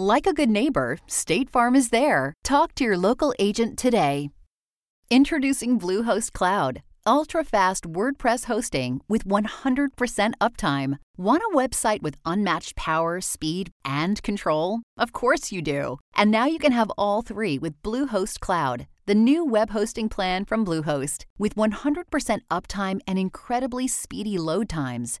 Like a good neighbor, State Farm is there. Talk to your local agent today. Introducing Bluehost Cloud, ultra fast WordPress hosting with 100% uptime. Want a website with unmatched power, speed, and control? Of course you do. And now you can have all three with Bluehost Cloud, the new web hosting plan from Bluehost. With 100% uptime and incredibly speedy load times,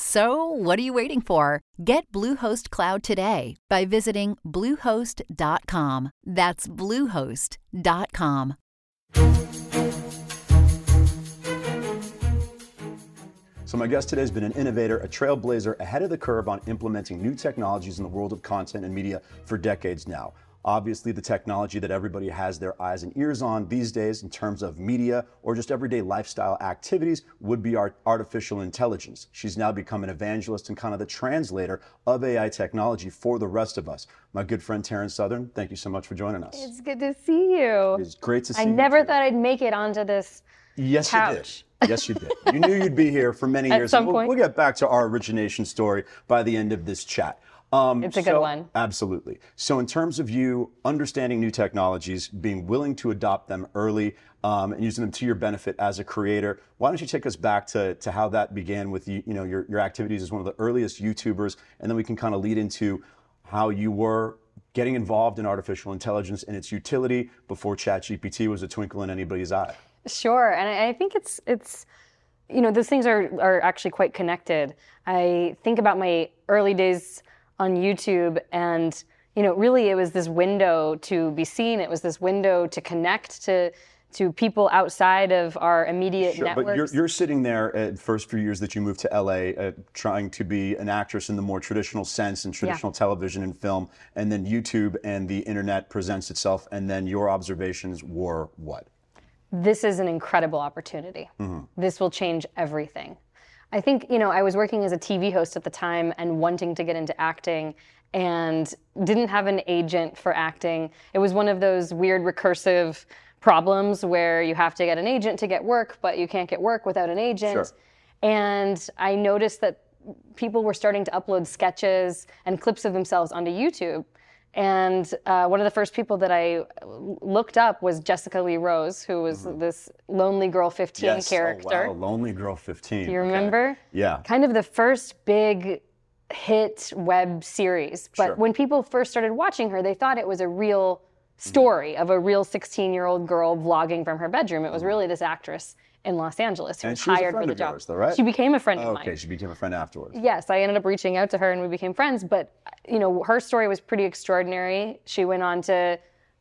So, what are you waiting for? Get Bluehost Cloud today by visiting Bluehost.com. That's Bluehost.com. So, my guest today has been an innovator, a trailblazer ahead of the curve on implementing new technologies in the world of content and media for decades now. Obviously, the technology that everybody has their eyes and ears on these days in terms of media or just everyday lifestyle activities would be our artificial intelligence. She's now become an evangelist and kind of the translator of AI technology for the rest of us. My good friend Taryn Southern, thank you so much for joining us. It's good to see you. It's great to see I you. I never too. thought I'd make it onto this. Yes, couch. you did. Yes, you did. You knew you'd be here for many At years. some we'll, point. we'll get back to our origination story by the end of this chat. Um, It's a good one. Absolutely. So, in terms of you understanding new technologies, being willing to adopt them early, um, and using them to your benefit as a creator, why don't you take us back to, to how that began with you, you know your, your activities as one of the earliest YouTubers, and then we can kind of lead into how you were getting involved in artificial intelligence and its utility before ChatGPT was a twinkle in anybody's eye. Sure, and I, I think it's it's you know those things are are actually quite connected. I think about my early days on YouTube, and you know really it was this window to be seen. It was this window to connect to to people outside of our immediate Sure, networks. but you're, you're sitting there at first few years that you moved to LA, uh, trying to be an actress in the more traditional sense in traditional television and film, and then YouTube and the internet presents itself, and then your observations were what? this is an incredible opportunity. This will change everything. I think, you know, I was working as a TV host at the time and wanting to get into acting and didn't have an agent for acting. It was one of those weird recursive problems where you have to get an agent to get work, but you can't get work without an agent. Sure. And I noticed that people were starting to upload sketches and clips of themselves onto YouTube. And uh, one of the first people that I looked up was Jessica Lee Rose, who was mm-hmm. this lonely girl 15 character. Oh, wow, Lonely Girl 15. Do you remember? Yeah. Kind of the first big hit web series. But Sure. when people first started watching her, they thought it was a real mm-hmm. story of a real 16 year old girl vlogging from her bedroom. It was mm-hmm. really this actress in Los Angeles who. And was hired for the of job. yours, though, right? She became a friend of mine Okay, she became a friend afterwards. yes, I ended up reaching out to her and we became friends. But you know, her story was pretty extraordinary. She went on to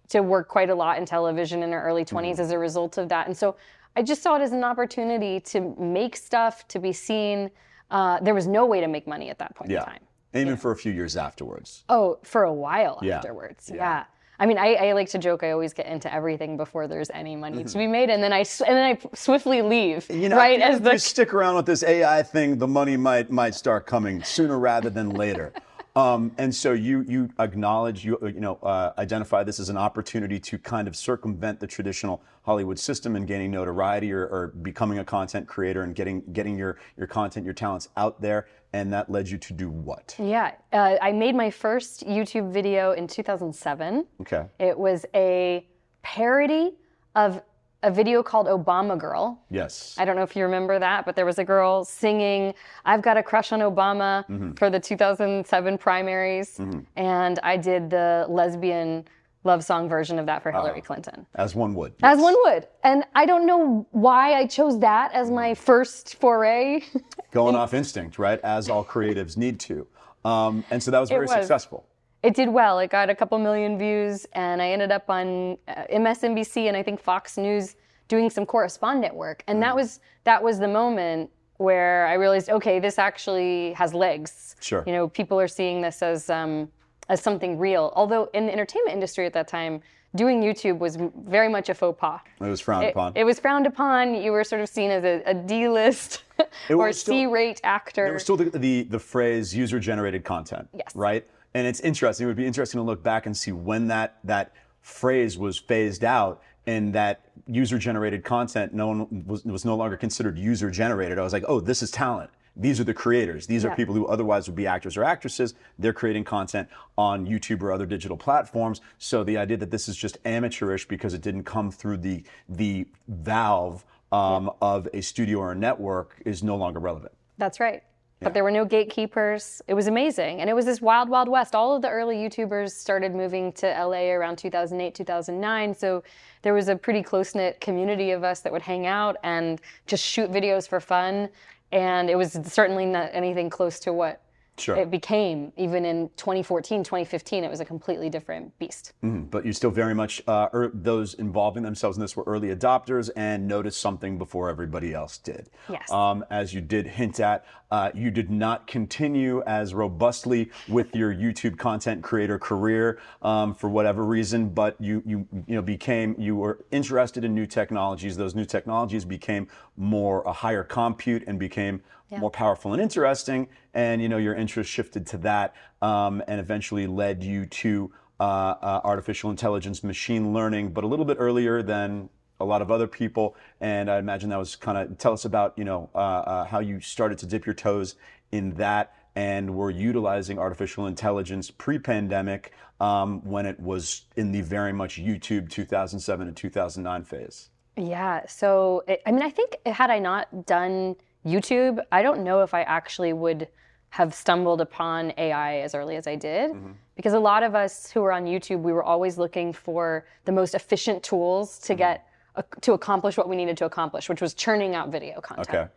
to work quite a lot in television in her early 20s Mm-hmm. as a result of that. And so I just saw it as an opportunity to make stuff, to be seen. Uh, there was no way to make money at that point Yeah. in time. And even for a few years afterwards. Oh, for a while Yeah. afterwards. Yeah. I mean, I, I like to joke. I always get into everything before there's any money Mm-hmm. to be made, and then I and then I swiftly leave. You know, right as if you the stick around with this AI thing, the money might might start coming sooner rather than later. Um, and so you you acknowledge you you know uh, identify this as an opportunity to kind of circumvent the traditional Hollywood system and gaining notoriety or, or becoming a content creator and getting getting your your content your talents out there. And that led you to do what? Yeah, uh, I made my first YouTube video in 2007. Okay. It was a parody of a video called Obama Girl. Yes. I don't know if you remember that, but there was a girl singing, I've got a crush on Obama Mm-hmm. for the 2007 primaries. And I did the lesbian love song version of that for Hillary Clinton. As one would. As one would. And I don't know why I chose that as my first foray. Going off instinct, right? As all creatives need to. Um, and so that was very was. successful. It did well. It got a couple million views, and I ended up on uh, MSNBC and I think Fox News doing some correspondent work. And Mm. that was that was the moment where I realized, okay, this actually has legs. Sure. You know, people are seeing this as um, as something real. Although in the entertainment industry at that time, doing YouTube was very much a faux pas. It was frowned It, upon. it was frowned upon. You were sort of seen as a, a D-list or C-rate actor. There was still the, the, the phrase user generated content. Yes. Right? And it's interesting. It would be interesting to look back and see when that, that phrase was phased out and that user generated content no one was, was no longer considered user generated. I was like, oh, this is talent. These are the creators. These are people who otherwise would be actors or actresses. They're creating content on YouTube or other digital platforms. So the idea that this is just amateurish because it didn't come through the the valve um, of a studio or a network is no longer relevant. That's right. But there were no gatekeepers. It was amazing. And it was this wild, wild west. All of the early YouTubers started moving to LA around 2008, 2009. So there was a pretty close knit community of us that would hang out and just shoot videos for fun. And it was certainly not anything close to what Sure. it became. Even in 2014, 2015, it was a completely different beast. but you still very much uh, er, those involving themselves in this were early adopters and noticed something before everybody else did. Yes. Um, as you did hint at, uh, you did not continue as robustly with your YouTube content creator career um, for whatever reason, but you you you know became you were interested in new technologies. Those new technologies became more a higher compute and became more powerful and interesting. And you know your interest shifted to that, um, and eventually led you to uh, uh, artificial intelligence, machine learning, but a little bit earlier than a lot of other people. And I imagine that was kind of tell us about you know uh, uh, how you started to dip your toes in that and were utilizing artificial intelligence pre-pandemic um, when it was in the very much YouTube 2007 and 2009 phase. Yeah. So, it, I mean, I think had I not done YouTube, I don't know if I actually would have stumbled upon AI as early as I did. Because a lot of us who were on YouTube, we were always looking for the most efficient tools to get uh, to accomplish what we needed to accomplish, which was churning out video content. Okay.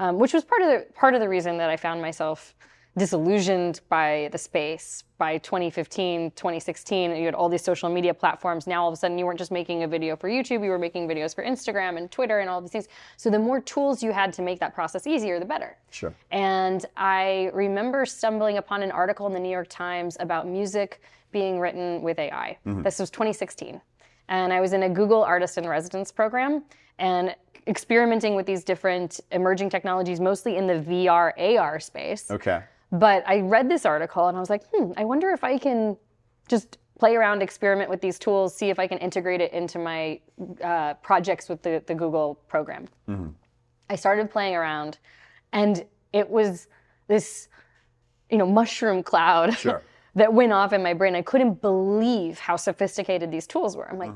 Um, which was part of the part of the reason that I found myself disillusioned by the space by 2015 2016 you had all these social media platforms now all of a sudden you weren't just making a video for youtube you were making videos for instagram and twitter and all these things so the more tools you had to make that process easier the better Sure. and I remember stumbling upon an article in the New York Times about music being written with AI. Mm-hmm. This was 2016. And I was in a Google Artist in Residence program and experimenting with these different emerging technologies, mostly in the VR AR space. Okay. But I read this article and I was like, hmm, I wonder if I can just play around, experiment with these tools, see if I can integrate it into my uh, projects with the, the Google program. I started playing around and it was this, you know, mushroom cloud Sure. that went off in my brain. I couldn't believe how sophisticated these tools were. I'm like,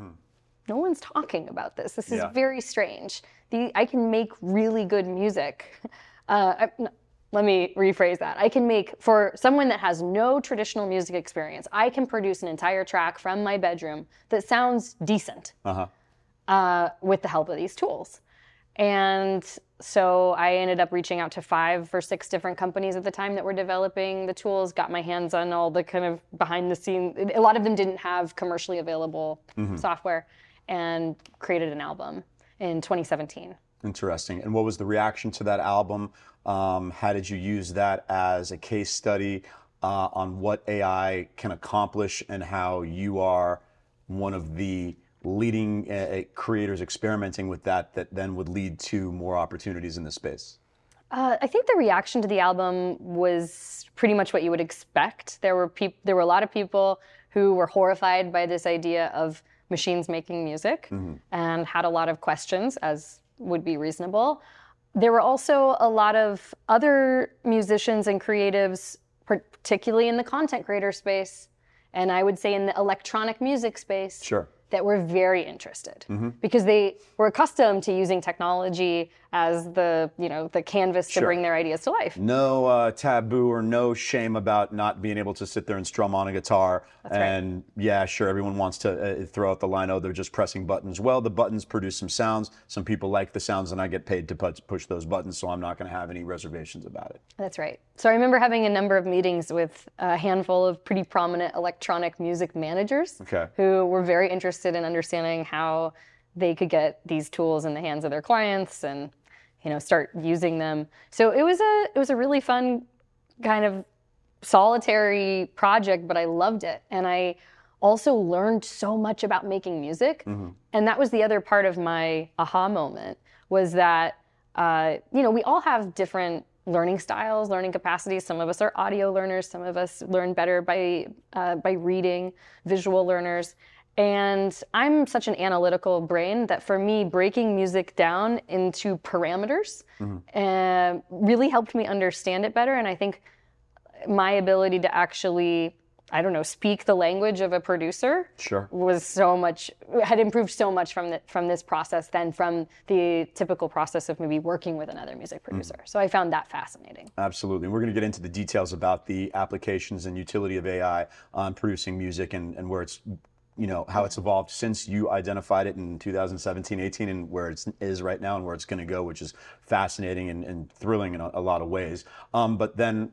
no one's talking about this. This is Yeah. very strange. The, I can make really good music. Uh, I- let me rephrase that. I can make, for someone that has no traditional music experience, I can produce an entire track from my bedroom that sounds decent Uh-huh. uh, with the help of these tools. And so I ended up reaching out to five or six different companies at the time that were developing the tools, got my hands on all the kind of behind the scenes. A lot of them didn't have commercially available software and created an album in 2017. Interesting. And what was the reaction to that album? Um, how did you use that as a case study uh, on what AI can accomplish and how you are one of the leading uh, creators experimenting with that that then would lead to more opportunities in the space? Uh, I think the reaction to the album was pretty much what you would expect. There were peop- there were a lot of people who were horrified by this idea of machines making music and had a lot of questions, as would be reasonable. There were also a lot of other musicians and creatives, particularly in the content creator space, and I would say in the electronic music space, Sure. That were very interested Mm-hmm. because they were accustomed to using technology as the you know the canvas to Sure. bring their ideas to life. no uh, taboo or no shame about not being able to sit there and strum on a guitar. right. and yeah, sure, everyone wants to uh, throw out the line, oh, they're just pressing buttons. Well, the buttons produce some sounds. Some people like the sounds, and I get paid to pu- push those buttons, so I'm not going to have any reservations about it. That's right. So I remember having a number of meetings with a handful of pretty prominent electronic music managers Okay. who were very interested in understanding how they could get these tools in the hands of their clients and you know start using them. So it was a it was a really fun kind of solitary project, but I loved it. And I also learned so much about making music. And that was the other part of my aha moment was that, uh, you know, we all have different learning styles, learning capacities. Some of us are audio learners. Some of us learn better by, uh, by reading, visual learners. And I'm such an analytical brain that for me, breaking music down into parameters uh, really helped me understand it better. And I think my ability to actually i don't know speak the language of a producer Sure. was so much had improved so much from the, from this process than from the typical process of maybe working with another music producer so i found that fascinating Absolutely. We're going to get into the details about the applications and utility of AI on producing music and, and where it's, you know, how it's evolved since you identified it in 2017, 18, and where it is right now and where it's going to go, which is fascinating and, and thrilling in a, a lot of ways. Um, but then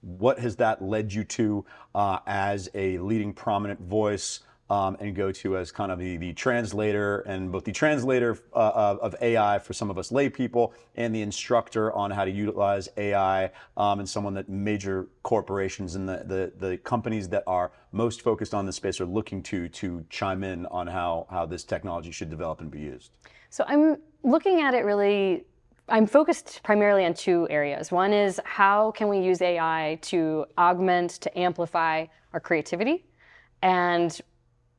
what has that led you to uh, as a leading prominent voice um, and go to as kind of the, the translator and both the translator uh, of of AI for some of us lay people and the instructor on how to utilize AI um, and someone that major corporations and the, the, the companies that are most focused on this space are looking to to chime in on how, how this technology should develop and be used. So I'm looking at it really. I'm focused primarily on two areas. One is how can we use AI to augment, to amplify our creativity, and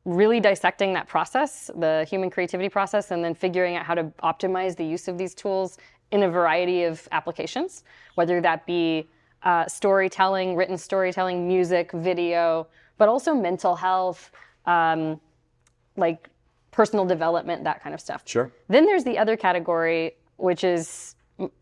really dissecting that process, the human creativity process, and then figuring out how to optimize the use of these tools in a variety of applications, whether that be uh, storytelling, written storytelling, music, video, but also mental health, um, like personal development, that kind of stuff. Sure. Then there's the other category, which is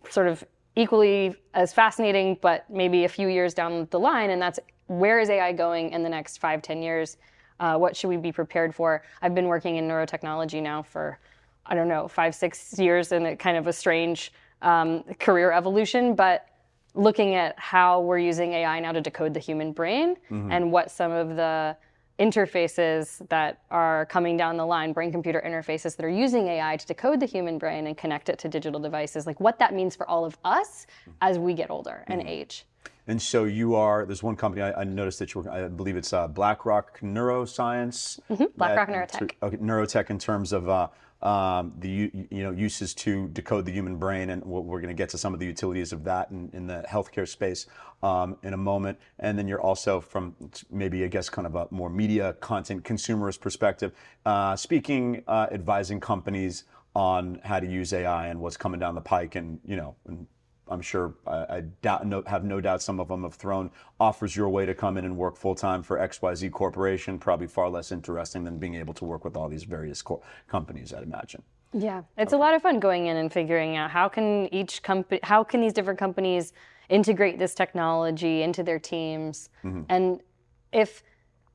sort of equally as fascinating, but maybe a few years down the line, and that's where is AI going in the next five, ten years? Uh, what should we be prepared for? I've been working in neurotechnology now for, I don't know, five, six years, and it kind of a strange um, career evolution, but looking at how we're using AI now to decode the human brain and what some of the interfaces that are coming down the line, brain computer interfaces that are using AI to decode the human brain and connect it to digital devices, like what that means for all of us as we get older and age. And so you are. There's one company I, I noticed that you were. I believe it's uh, BlackRock Neuroscience. BlackRock that- Neurotech. Okay, neurotech in terms of uh, um, the you know uses to decode the human brain, and we're, we're going to get to some of the utilities of that in, in the healthcare space um, in a moment. And then you're also from maybe I guess kind of a more media content consumerist perspective, uh, speaking, uh, advising companies on how to use AI and what's coming down the pike, and you know. And, I'm sure I, I doubt, no, have no doubt some of them have thrown offers your way to come in and work full time for XYZ Corporation. Probably far less interesting than being able to work with all these various co- companies, I'd imagine. Yeah, it's a lot of fun going in and figuring out how can each company, how can these different companies integrate this technology into their teams, mm-hmm. and if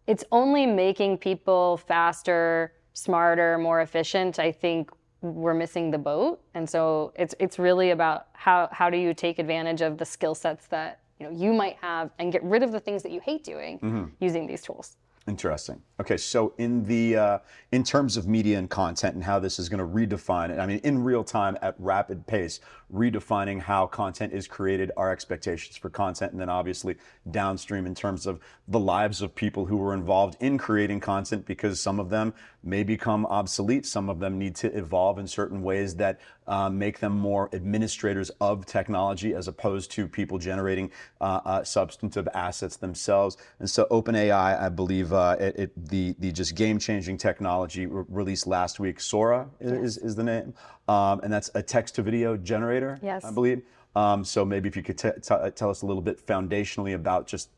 it's only making people faster, smarter, more efficient, I think we're missing the boat. And so it's it's really about how how do you take advantage of the skill sets that you know you might have and get rid of the things that you hate doing using these tools. Interesting. Okay, so in the uh, in terms of media and content and how this is going to redefine it, I mean, in real time at rapid pace, redefining how content is created, our expectations for content, and then obviously downstream in terms of the lives of people who were involved in creating content, because some of them may become obsolete, some of them need to evolve in certain ways that uh, make them more administrators of technology as opposed to people generating uh, uh, substantive assets themselves. And so, OpenAI, I believe, uh, it, it, the the just game changing technology re- released last week. Sora is, is, is the name, um, and that's a text to video generator. Yes. I believe. Um, so maybe if you could t- t- tell us a little bit foundationally about just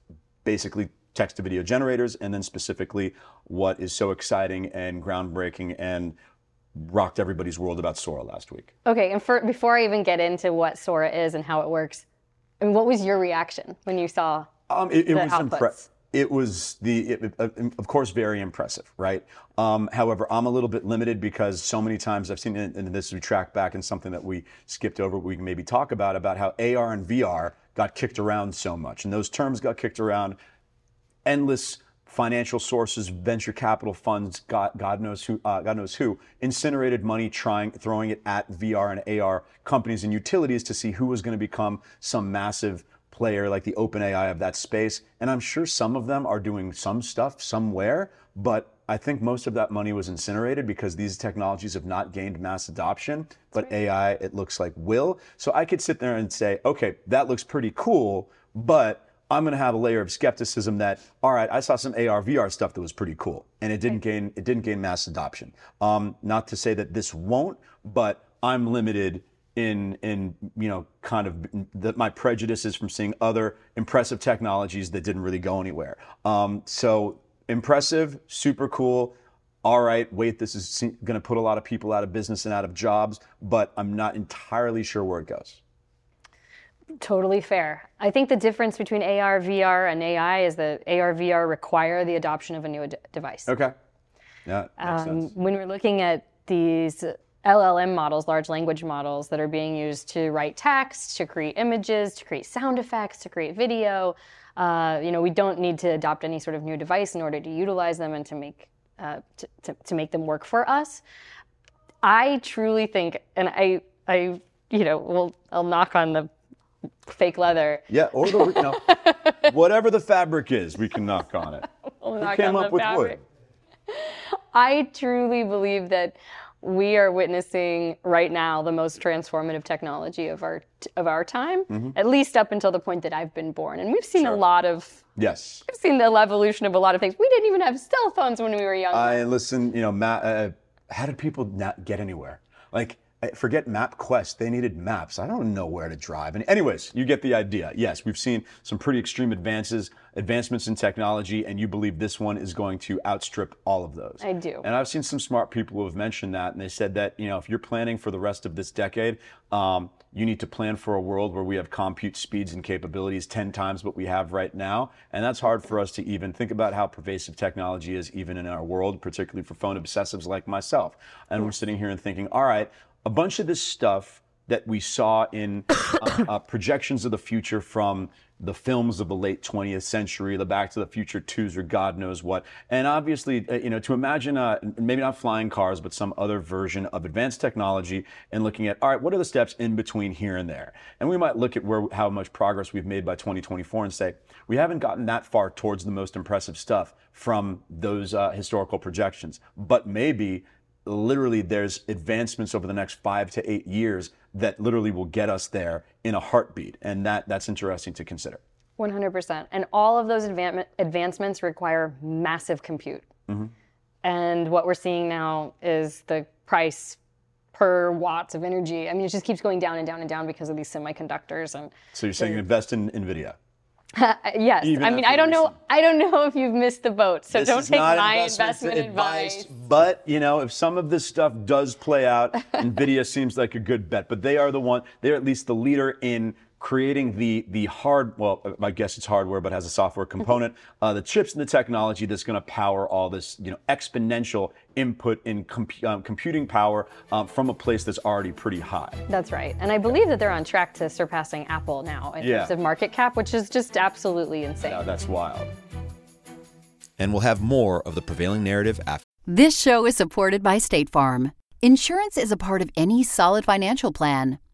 basically text to video generators, and then specifically what is so exciting and groundbreaking and rocked everybody's world about Sora last week. Okay, and for, before I even get into what Sora is and how it works, I mean, what was your reaction when you saw Um, it, it the was outputs? impre- It was the, it, uh, of course, very impressive, right? Um, however, I'm a little bit limited because so many times I've seen, and this we track back and something that we skipped over, we can maybe talk about about how AR and VR got kicked around so much, and those terms got kicked around endless financial sources, venture capital funds, God, God knows who, uh, God knows who, incinerated money, trying throwing it at VR and AR companies and utilities to see who was going to become some massive player like the OpenAI of that space. And I'm sure some of them are doing some stuff somewhere, but I think most of that money was incinerated because these technologies have not gained mass adoption. But AI, it looks like will. So I could sit there and say, okay, that looks pretty cool, but I'm going to have a layer of skepticism that, all right, I saw some AR VR stuff that was pretty cool, and it didn't gain it didn't gain mass adoption. Um, not to say that this won't, but I'm limited in in you know kind of the, my prejudices from seeing other impressive technologies that didn't really go anywhere. Um, so impressive, super cool. All right, wait, this is going to put a lot of people out of business and out of jobs, but I'm not entirely sure where it goes. Totally fair. I think the difference between AR, VR, and AI is that AR, VR require the adoption of a new d- device. Okay. Yeah, Um, when we're looking at these LLM models, large language models that are being used to write text, to create images, to create sound effects, to create video, uh, you know, we don't need to adopt any sort of new device in order to utilize them and to make uh, to, to, to make them work for us. I truly think, and I, I, you know, will I'll knock on the fake leather. Yeah, or the whatever the fabric is, we can knock on it. I'll Who knock came on up the with fabric. wood? I truly believe that we are witnessing right now the most transformative technology of our of our time, Mm-hmm. at least up until the point that I've been born. And we've seen a lot of Yes. we've seen the evolution of a lot of things. We didn't even have cell phones when we were young. I listen. You know, ma uh, how did people not get anywhere? Like, forget MapQuest. They needed maps. I don't know where to drive. And anyways, you get the idea. Yes, we've seen some pretty extreme advances, advancements in technology, and you believe this one is going to outstrip all of those. I do. And I've seen some smart people who have mentioned that, and they said that you know if you're planning for the rest of this decade, um, you need to plan for a world where we have compute speeds and capabilities 10 times what we have right now, and that's hard for us to even think about how pervasive technology is even in our world, particularly for phone obsessives like myself. And we're sitting here and thinking, all right, a bunch of this stuff that we saw in uh, uh, projections of the future from the films of the late 20th century, the Back to the Future 2s, or God knows what. And obviously, uh, you know, to imagine uh, maybe not flying cars, but some other version of advanced technology and looking at, all right, what are the steps in between here and there? And we might look at where how much progress we've made by 2024 and say, we haven't gotten that far towards the most impressive stuff from those uh, historical projections. But maybe literally there's advancements over the next five to eight years that literally will get us there in a heartbeat and that that's interesting to consider 100%. And all of those advan- advancements require massive compute. Mm-hmm. And what we're seeing now is the price per watts of energy. I mean, it just keeps going down and down and down because of these semiconductors. And so you're saying invest in nvidia Uh, yes, Even I mean, I don't know. recent- I don't know if you've missed the boat. So This don't take my investment investment advice. But you know, if some of this stuff does play out, Nvidia seems like a good bet. But they are the one. They're at least the leader in creating the the hard. Well, I guess it's hardware, but has a software component. Uh, the chips and the technology that's going to power all this. You know, exponential input in compu- um, computing power um, from a place that's already pretty high. That's right. And I believe that they're on track to surpassing Apple now in Yeah. terms of market cap, which is just absolutely insane. Now that's wild. And we'll have more of the prevailing narrative after. This show is supported by State Farm. Insurance is a part of any solid financial plan.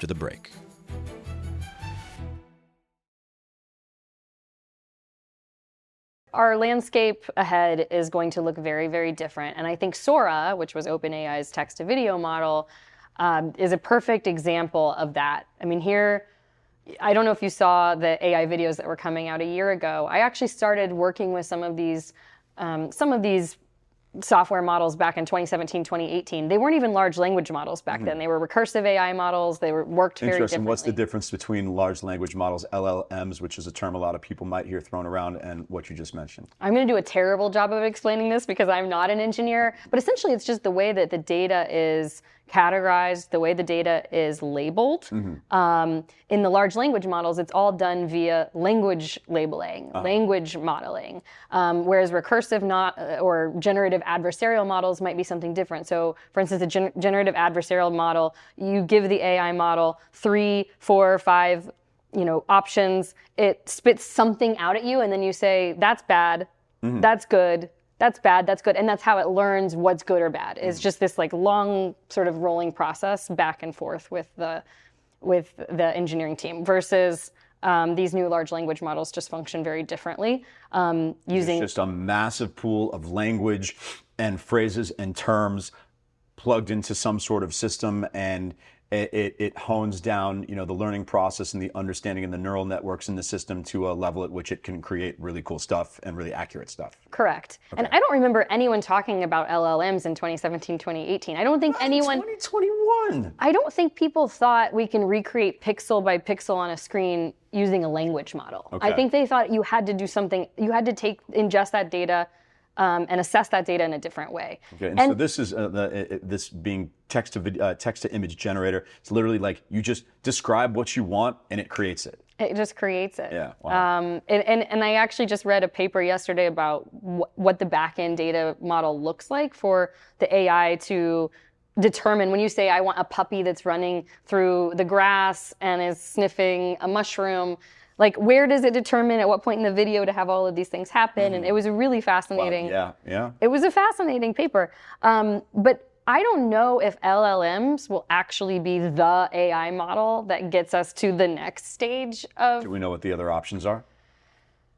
To the break. Our landscape ahead is going to look very, very different. And I think Sora, which was OpenAI's text to video model, um, is a perfect example of that. I mean, here, I don't know if you saw the AI videos that were coming out a year ago. I actually started working with some of these, um, some of these software models back in 2017, 2018. They weren't even large language models back then. Mm-hmm. They were recursive AI models. They were worked very Interesting. What's the difference between large language models, LLMs, which is a term a lot of people might hear thrown around, and what you just mentioned? I'm going to do a terrible job of explaining this because I'm not an engineer, but essentially it's just the way that the data is categorized, the way the data is labeled. Um, in the large language models, it's all done via language labeling, language modeling, um, whereas recursive not uh, or generative adversarial models might be something different. So, for instance, a gen- generative adversarial model, you give the AI model three, four, five you know options. It spits something out at you and then you say that's bad. That's good that's bad that's good and that's how it learns what's good or bad. It's just this like long sort of rolling process back and forth with the with the engineering team versus um, these new large language models just function very differently um, using It's just a massive pool of language and phrases and terms plugged into some sort of system and it, it, it hones down you know the learning process and the understanding and the neural networks in the system to a level at which it can create really cool stuff and really accurate stuff. Correct. And i don't remember anyone talking about llms in 2017 2018 i don't think anyone 2021 I don't think people thought we can recreate pixel by pixel on a screen using a language model. okay. I think they thought you had to do something, you had to take, ingest that data um, and assess that data in a different way. Okay, and, so this is uh, the, it, this being text to vid- uh, text to image generator. It's literally like you just describe what you want and it creates it. It just creates it. Yeah, wow. Um, and, and, and I actually just read a paper yesterday about wh- what the backend data model looks like for the AI to determine when you say, I want a puppy that's running through the grass and is sniffing a mushroom. Like, where does it determine at what point in the video to have all of these things happen? And it was a really fascinating. Yeah, yeah. It was a fascinating paper. Um, but I don't know if LLMs will actually be the AI model that gets us to the next stage of. Do we know what the other options are?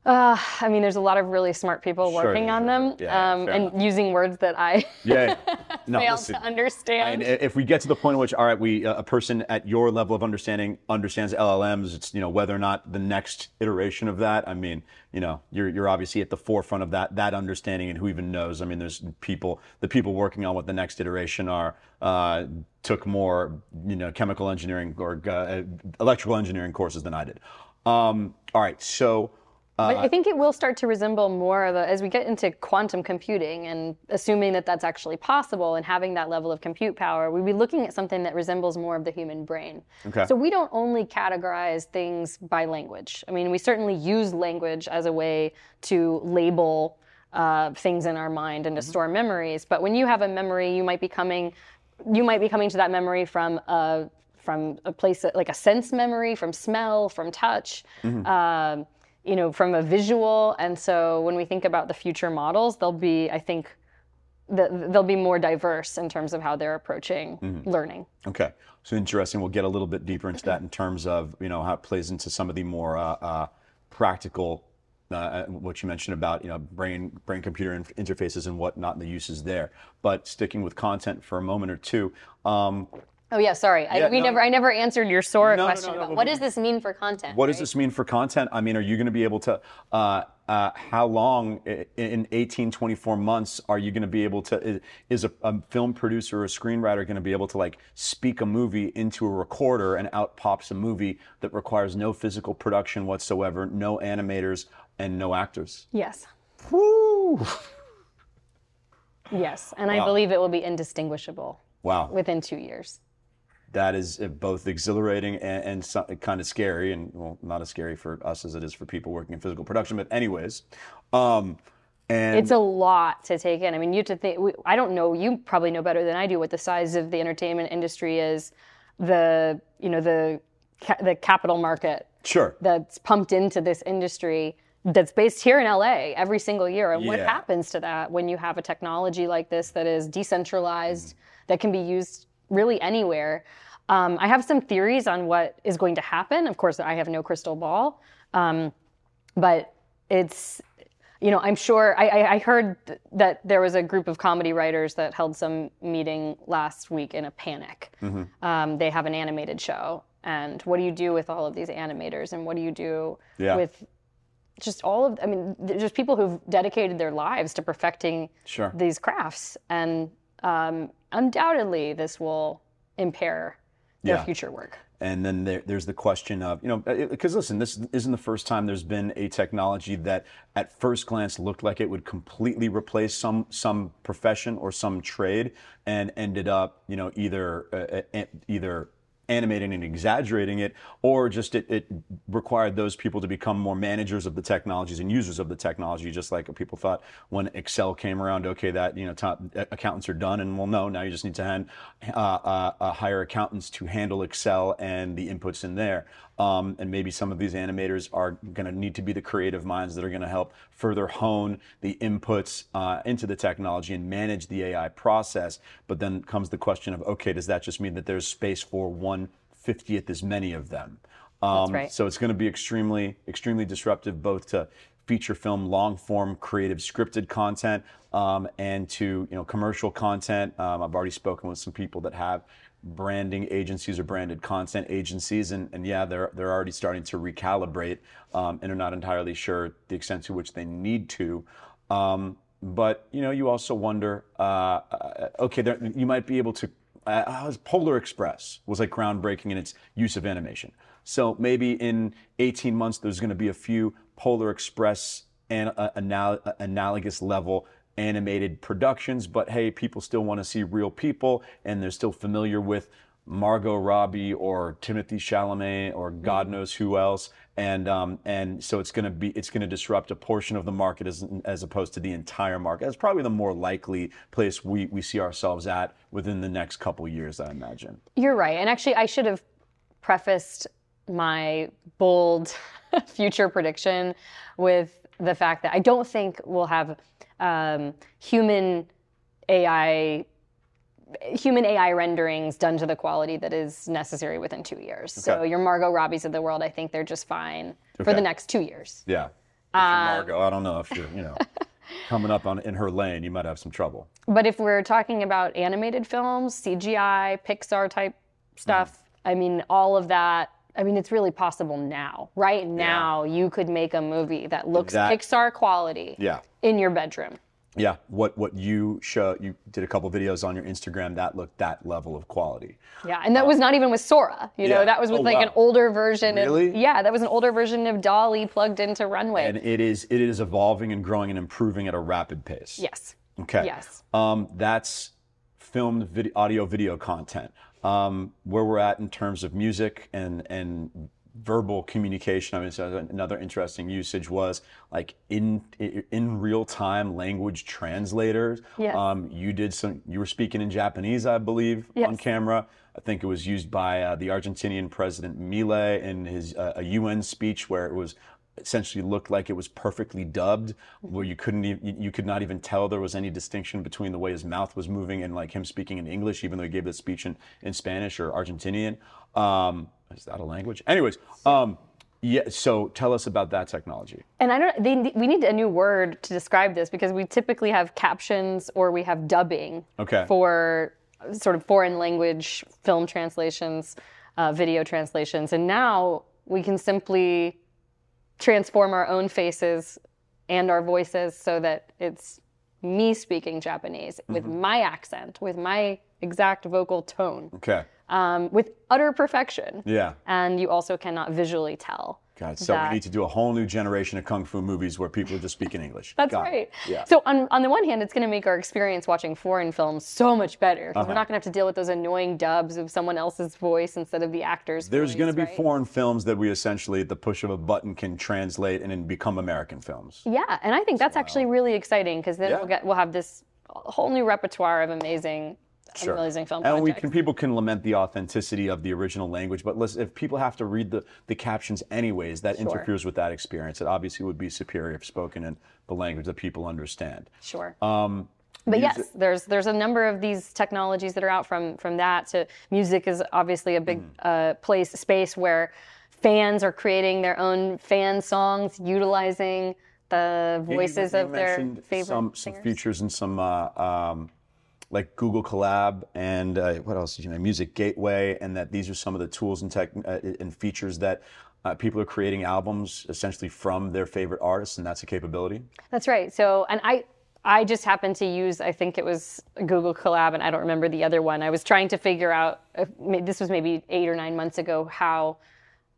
Uh, I mean, there's a lot of really smart people Sure, working on them Yeah, um, and enough. using words that I Yeah. No, fail listen. to understand. And if we get to the point in which, all right, we uh, a person at your level of understanding understands LLMs, it's you know whether or not the next iteration of that. I mean, you know, you're you're obviously at the forefront of that that understanding, and who even knows? I mean, there's people the people working on what the next iteration are uh, took more you know chemical engineering or uh, electrical engineering courses than I did. Um, all right, so. But I think it will start to resemble more of a, as we get into quantum computing and assuming that that's actually possible and having that level of compute power, we'll be looking at something that resembles more of the human brain. Okay. So we don't only categorize things by language. I mean, we certainly use language as a way to label uh, things in our mind and to store memories. But when you have a memory, you might be coming, you might be coming to that memory from a from a place that, like a sense memory, from smell, from touch. Um, you know, from a visual. And so when we think about the future models, they'll be, I think, th- they'll be more diverse in terms of how they're approaching learning. Okay, so interesting. We'll get a little bit deeper into that in terms of you know how it plays into some of the more uh, uh, practical, uh, what you mentioned about you know brain brain computer in- interfaces and whatnot, and the uses there. But sticking with content for a moment or two, um, Oh yeah, sorry. I, we no, never. I never answered your Sora No, question no, about what does this mean for content. What does this mean for content? I mean, are you going to be able to, uh, uh, how long in 18, 24 months are you going to be able to, is a, a film producer or a screenwriter going to be able to like speak a movie into a recorder and out pops a movie that requires no physical production whatsoever, no animators, and no actors? Yes. Woo! Yes, and I believe it will be indistinguishable Wow. within two years. That is uh, both exhilarating and, and so, kind of scary, and well, not as scary for us as it is for people working in physical production. But anyways, um, and It's a lot to take in. I mean, you have to think. we- I don't know. You probably know better than I do what the size of the entertainment industry is. The you know the ca- the capital market sure, that's pumped into this industry that's based here in LA every single year. And what happens to that when you have a technology like this that is decentralized, that can be used really anywhere? Um, I have some theories on what is going to happen. Of course, I have no crystal ball, um, but it's you know, I'm sure I, I, I heard th- that there was a group of comedy writers that held some meeting last week in a panic. Um, they have an animated show, and what do you do with all of these animators, and what do you do Yeah. with just all of? I mean, there's just people who've dedicated their lives to perfecting Sure. these crafts, and um, undoubtedly this will impair their Yeah. future work. And then there, there's the question of, you know, because listen, this isn't the first time there's been a technology that at first glance looked like it would completely replace some some profession or some trade and ended up, you know, either uh, uh, either animating and exaggerating it, or just it, it required those people to become more managers of the technologies and users of the technology, just like people thought when Excel came around, okay, that, you know, top, accountants are done, and well, no, now you just need to hand, uh, uh, uh, hire accountants to handle Excel and the inputs in there. Um, and maybe some of these animators are going to need to be the creative minds that are going to help further hone the inputs uh, into the technology and manage the AI process. But then comes the question of, okay, does that just mean that there's space for one fiftieth as many of them? Um, right. So it's going to be extremely, extremely disruptive, both to feature film, long form, creative, scripted content, um, and to you know commercial content. Um, I've already spoken with some people that have branding agencies or branded content agencies, and, and yeah, they're they're already starting to recalibrate, um, and are not entirely sure the extent to which they need to. Um, but you know, you also wonder, uh, uh, okay, you might be able to. Uh, Polar Express was like groundbreaking in its use of animation. So maybe in 18 months, there's going to be a few Polar Express and uh, anal- analogous level animated productions. But hey, people still want to see real people, and they're still familiar with Margot Robbie or Timothée Chalamet or God knows who else. And um, and so it's going to be it's going to disrupt a portion of the market as as opposed to the entire market. That's probably the more likely place we, we see ourselves at within the next couple years, I imagine. You're right. And actually, I should have prefaced my bold future prediction with the fact that I don't think we'll have um, human AI human AI renderings done to the quality that is necessary within two years. So your Margot Robbies of the world, I think they're just fine for the next two years. Yeah. You're Margot, I don't know if you're, you know, coming up on in her lane, you might have some trouble. But if we're talking about animated films, CGI, Pixar type stuff, I mean, all of that. I mean, it's really possible now. Right now, you could make a movie that looks That- Pixar quality Yeah. in your bedroom. Yeah. What what you show you did a couple videos on your Instagram that looked that level of quality. Yeah, and that was not even with Sora. You know, that was with Oh, like an older version. Really? Of, yeah, that was an older version of DALL-E plugged into Runway. And it is it is evolving and growing and improving at a rapid pace. yes. Okay. Yes. Um, that's filmed video, audio video content. Um, where we're at in terms of music and and verbal communication. I mean, so another interesting usage was like in in real time language translators. Yes. Um, you did some. You were speaking in Japanese, I believe, on camera. I think it was used by uh, the Argentinian president Milei in his uh, a UN speech where it was essentially looked like it was perfectly dubbed where you couldn't even, you could not even tell there was any distinction between the way his mouth was moving and like him speaking in English even though he gave the speech in, in Spanish or Argentinian um, is that a language anyways um, yeah so tell us about that technology And I don't. They, we need a new word to describe this because we typically have captions or we have dubbing Okay. for sort of foreign language film translations, uh, video translations, and now we can simply transform our own faces and our voices so that it's me speaking Japanese with my accent, with my exact vocal tone, Okay. um, with utter perfection. Yeah. And you also cannot visually tell. God, so that- we need to do a whole new generation of kung fu movies where people are just speaking English. That's Got it. right. Yeah. So on, on the one hand, it's going to make our experience watching foreign films so much better because Uh-huh. we're not going to have to deal with those annoying dubs of someone else's voice instead of the actor's There's going to be right? foreign films that we essentially, at the push of a button, can translate and then become American films. Yeah, and I think that's actually really exciting because then Yeah. we'll get we'll have this whole new repertoire of amazing, Sure. film and we can people can lament the authenticity of the original language, but listen, if people have to read the, the captions anyways, that interferes with that experience. It obviously would be superior if spoken in the language that people understand. Sure. Um, But music- yes, there's there's a number of these technologies that are out from from that to music is obviously a big Mm-hmm. uh, place space where fans are creating their own fan songs utilizing the you- voices you of their favorite some, some features and some uh, um, like Google Colab and uh, what else you know? Music Gateway, and that these are some of the tools and tech uh, and features that uh, people are creating albums essentially from their favorite artists, and that's a capability. That's right. So, and I, I just happened to use, I think it was Google Colab, and I don't remember the other one. I was trying to figure out, if, this was maybe eight or nine months ago, how,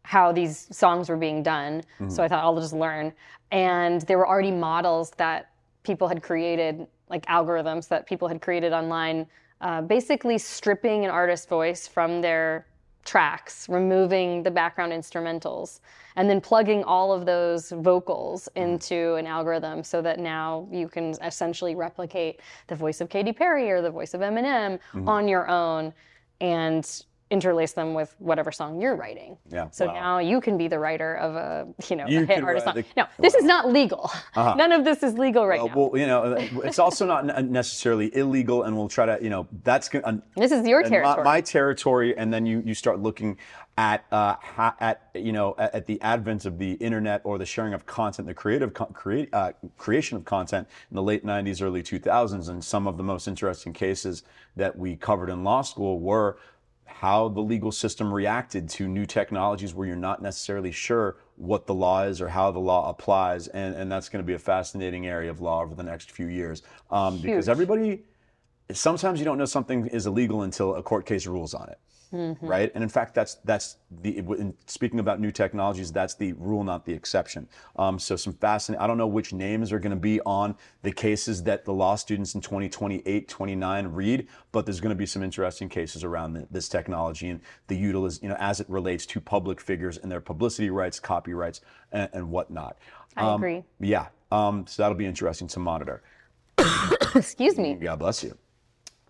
how these songs were being done. So I thought I'll just learn. And there were already models that people had created, like algorithms that people had created online, uh, basically stripping an artist's voice from their tracks, removing the background instrumentals, and then plugging all of those vocals into an algorithm so that now you can essentially replicate the voice of Katy Perry or the voice of Eminem on your own. And interlace them with whatever song you're writing. Yeah, So wow. now you can be the writer of a, you know, You a hit artist song. the- No, this is not legal. None of this is legal right Uh, now. well, you know, it's also not necessarily illegal, and we'll try to, you know, that's going. this is your and my- territory. My, territory, and then you you start looking at uh, ha, at you know at, at the advent of the internet or the sharing of content, the creative create, uh, creation of content in the late '90s, early 2000s, and some of the most interesting cases that we covered in law school were how the legal system reacted to new technologies where you're not necessarily sure what the law is or how the law applies, and and that's going to be a fascinating area of law over the next few years. Um, because everybody sometimes you don't know something is illegal until a court case rules on it right and in fact that's that's the in speaking about new technologies that's the rule not the exception um, so some fascinating i don't know which names are going to be on the cases that the law students in 2028 29 read but there's going to be some interesting cases around th- this technology and the utiliz you know as it relates to public figures and their publicity rights copyrights and, and whatnot I agree. yeah um, so that'll be interesting to monitor Excuse me. God bless you.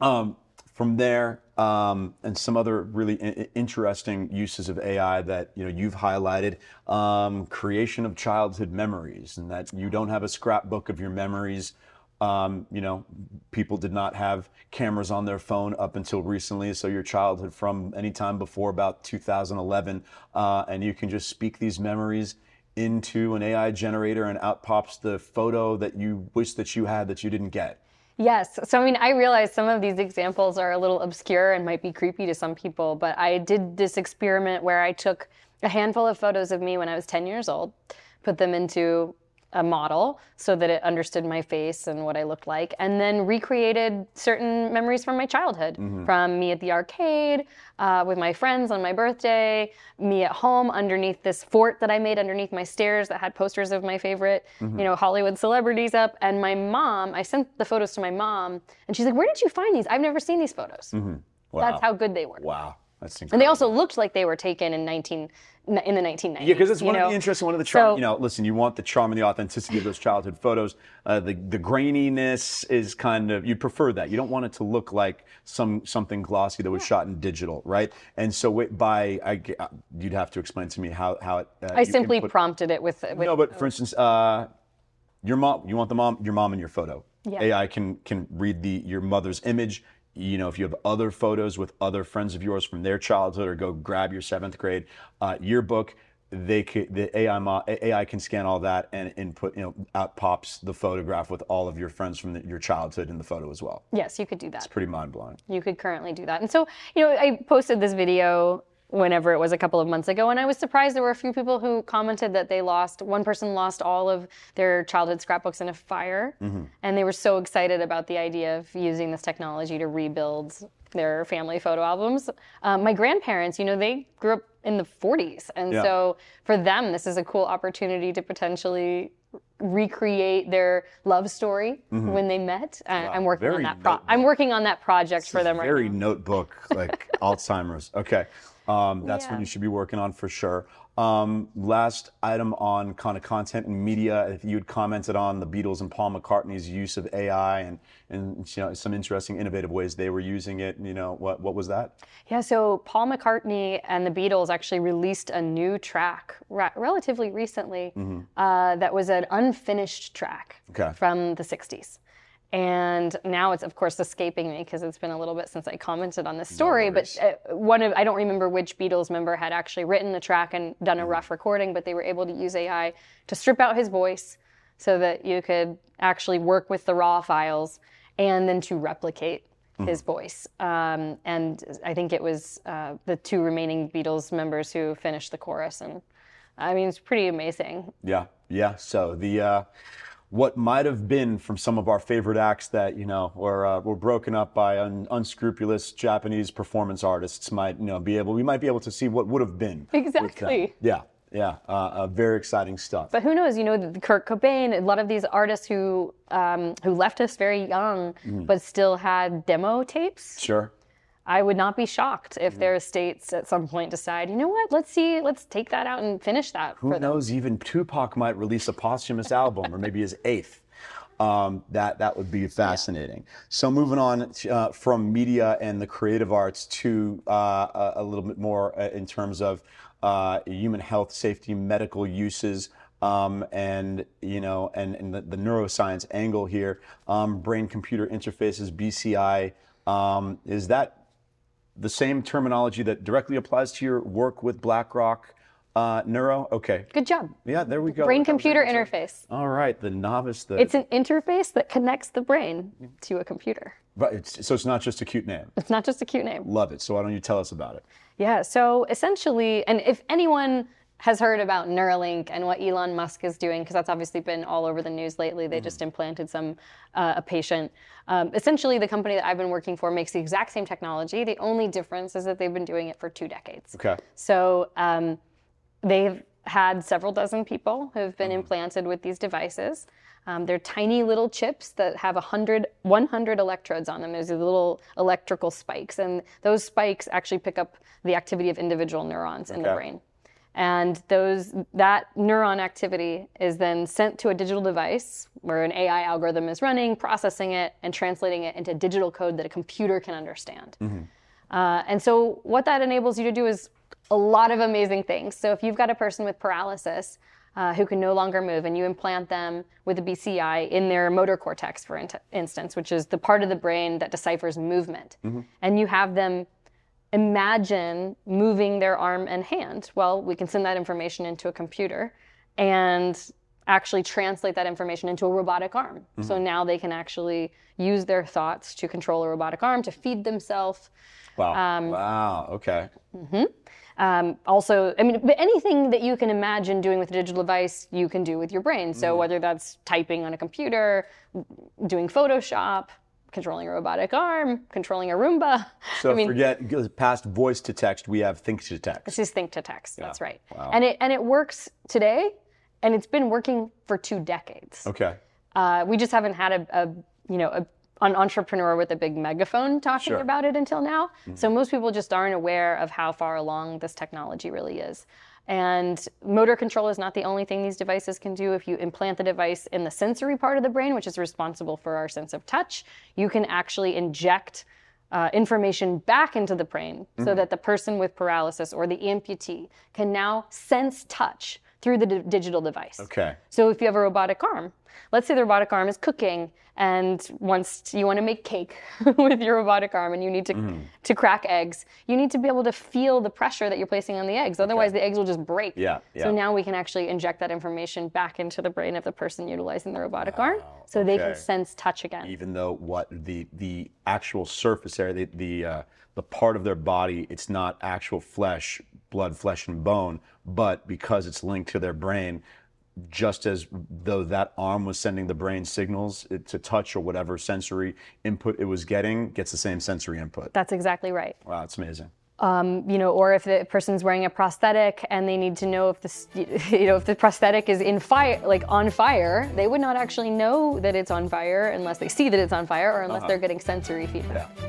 Um, from there, um, and some other really interesting uses of AI that you know you've highlighted, um, creation of childhood memories, and that you don't have a scrapbook of your memories. Um, you know, people did not have cameras on their phone up until recently, so your childhood from any time before about 2011, uh, and you can just speak these memories into an AI generator, and out pops the photo that you wish that you had that you didn't get. Yes. So, I mean, I realize some of these examples are a little obscure and might be creepy to some people, but I did this experiment where I took a handful of photos of me when I was 10 years old, put them into a model so that it understood my face and what I looked like, and then recreated certain memories from my childhood mm-hmm. from me at the arcade, uh, with my friends on my birthday, me at home underneath this fort that I made underneath my stairs that had posters of my favorite, mm-hmm. you know, Hollywood celebrities up. And my mom, I sent the photos to my mom, and she's like, Where did you find these? I've never seen these photos. Mm-hmm. Wow. That's how good they were. Wow. That's incredible. And they also looked like they were taken in 19 in the 1990s. Yeah, because it's one know? of the interesting, one of the charm. So- you know, listen, you want the charm and the authenticity of those childhood photos. Uh, the the graininess is kind of you prefer that. You don't want it to look like some something glossy that was shot in digital, right? And so it, by I, uh, you'd have to explain to me how how it. Uh, I simply put- prompted it with, with No, but for instance, uh, your mom. You want the mom. Your mom in your photo. Yeah. AI can can read the your mother's image. You know, if you have other photos with other friends of yours from their childhood, or go grab your seventh grade uh, yearbook. they can, the AI AI can scan all that and input. You know, out pops the photograph with all of your friends from the, your childhood in the photo as well. Yes, you could do that. It's pretty mind blowing. You could currently do that. And so, you know, I posted this video whenever it was a couple of months ago, and I was surprised there were a few people who commented that they lost, one person lost all of their childhood scrapbooks in a fire, mm-hmm. and they were so excited about the idea of using this technology to rebuild their family photo albums. Um, my grandparents, you know, they grew up in the 40s, and Yeah. so for them, this is a cool opportunity to potentially recreate their love story mm-hmm. when they met. Uh, I- I'm working on that. Pro- I'm working on that project for them right Very now. notebook, like Alzheimer's. Okay. Um, that's what you should be working on for sure. Um, last item on kind of content and media, if you had commented on the Beatles and Paul McCartney's use of AI and, and you know, some interesting innovative ways they were using it. You know, what, what was that? Yeah, so Paul McCartney and the Beatles actually released a new track ra- relatively recently uh, that was an unfinished track Okay. from the 60s. And now it's, of course, escaping me because it's been a little bit since I commented on this story. but uh, one of, I don't remember which Beatles member had actually written the track and done a rough recording, but they were able to use AI to strip out his voice so that you could actually work with the raw files and then to replicate his voice. Um, and I think it was uh, the two remaining Beatles members who finished the chorus. And I mean, it's pretty amazing. Yeah, yeah. So the uh, what might have been from some of our favorite acts that you know were uh, were broken up by un- unscrupulous Japanese performance artists might you know be able we might be able to see what would have been. Exactly. Yeah, yeah. Uh, uh, very exciting stuff. But who knows? You know, Kurt Cobain, a lot of these artists who um, who left us very young, but still had demo tapes. sure. I would not be shocked if their estates at some point decide, you know what? Let's see, let's take that out and finish that Who knows? Even Tupac might release a posthumous album, or maybe his eighth. Um, that that would be fascinating. So moving on uh, from media and the creative arts to uh, a, a little bit more uh, in terms of uh, human health, safety, medical uses. Um, and you know, and, and the, the neuroscience angle here, um, brain-computer interfaces, BCI, um, is that the same terminology that directly applies to your work with BlackRock uh, Neuro? Okay. Good job. Yeah, there we go. Brain computer interface. All right, the novice. The, It's an interface that connects the brain to a computer. but it's, so it's not just a cute name. It's not just a cute name. Love it. So why don't you tell us about it? Yeah, so essentially, and if anyone has heard about Neuralink and what Elon Musk is doing, because that's obviously been all over the news lately. They just implanted some uh, a patient. Um, essentially, the company that I've been working for makes the exact same technology. The only difference is that they've been doing it for two decades. Okay. So um, they've had several dozen people who have been implanted with these devices. Um, they're tiny little chips that have 100, 100 electrodes on them. There's these little electrical spikes, and those spikes actually pick up the activity of individual neurons in the brain. And those that neuron activity is then sent to a digital device where an AI algorithm is running, processing it, and translating it into digital code that a computer can understand. Uh, and so, what that enables you to do is a lot of amazing things. So, if you've got a person with paralysis uh, who can no longer move, and you implant them with a BCI in their motor cortex, for int- instance, which is the part of the brain that deciphers movement, and you have them imagine moving their arm and hand, well, we can send that information into a computer and actually translate that information into a robotic arm. So mm-hmm. now they can actually use their thoughts to control a robotic arm, to feed themselves. Wow. Um, wow. Okay. Mm-hmm. Um, also, I mean, but anything that you can imagine doing with a digital device, you can do with your brain. So mm. whether that's typing on a computer, doing Photoshop, controlling a robotic arm, controlling a Roomba. So I mean, forget past voice to text. We have think to text. This is think to text. That's right. And it and it works today, and it's been working for two decades. Okay. Uh, we just haven't had a, a you know a, an entrepreneur with a big megaphone talking Sure. about it until now. So most people just aren't aware of how far along this technology really is. And motor control is not the only thing these devices can do. If you implant the device in the sensory part of the brain, which is responsible for our sense of touch, you can actually inject uh, information back into the brain so that the person with paralysis or the amputee can now sense touch through the d- digital device. Okay. So if you have a robotic arm, let's say the robotic arm is cooking and once you want to make cake with your robotic arm and you need to Mm-hmm. to crack eggs, you need to be able to feel the pressure that you're placing on the eggs. Otherwise the eggs will just break. Yeah, yeah. So now we can actually inject that information back into the brain of the person utilizing the robotic arm so they can sense touch again. even though what the the actual surface area, the the, uh, the part of their body, it's not actual flesh, blood, flesh, and bone, but because it's linked to their brain, just as though that arm was sending the brain signals to touch or whatever sensory input it was getting, gets the same sensory input. That's exactly right. Wow, that's amazing. Um, you know, or if the person's wearing a prosthetic and they need to know if this, you know, if the prosthetic is in fire, like on fire, they would not actually know that it's on fire unless they see that it's on fire or unless uh-huh. they're getting sensory feedback. Yeah.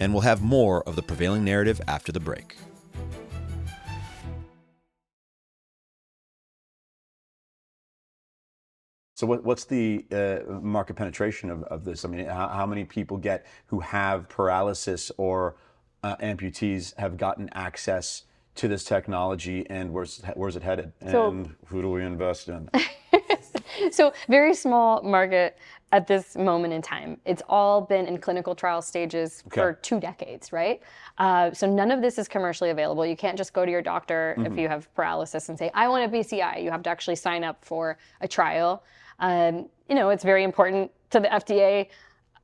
And we'll have more of the prevailing narrative after the break. So what, what's the uh, market penetration of, of this? I mean, how, how many people get who have paralysis or uh, amputees have gotten access to this technology, and where's where's it headed? So- and who do we invest in? So very small market at this moment in time. It's all been in clinical trial stages for two decades, right? Uh, so none of this is commercially available. You can't just go to your doctor if you have paralysis and say, "I want a BCI." You have to actually sign up for a trial. Um, you know, it's very important to the FDA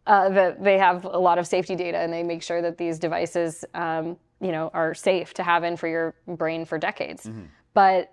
uh, that they have a lot of safety data and they make sure that these devices, um, you know, are safe to have in for your brain for decades. But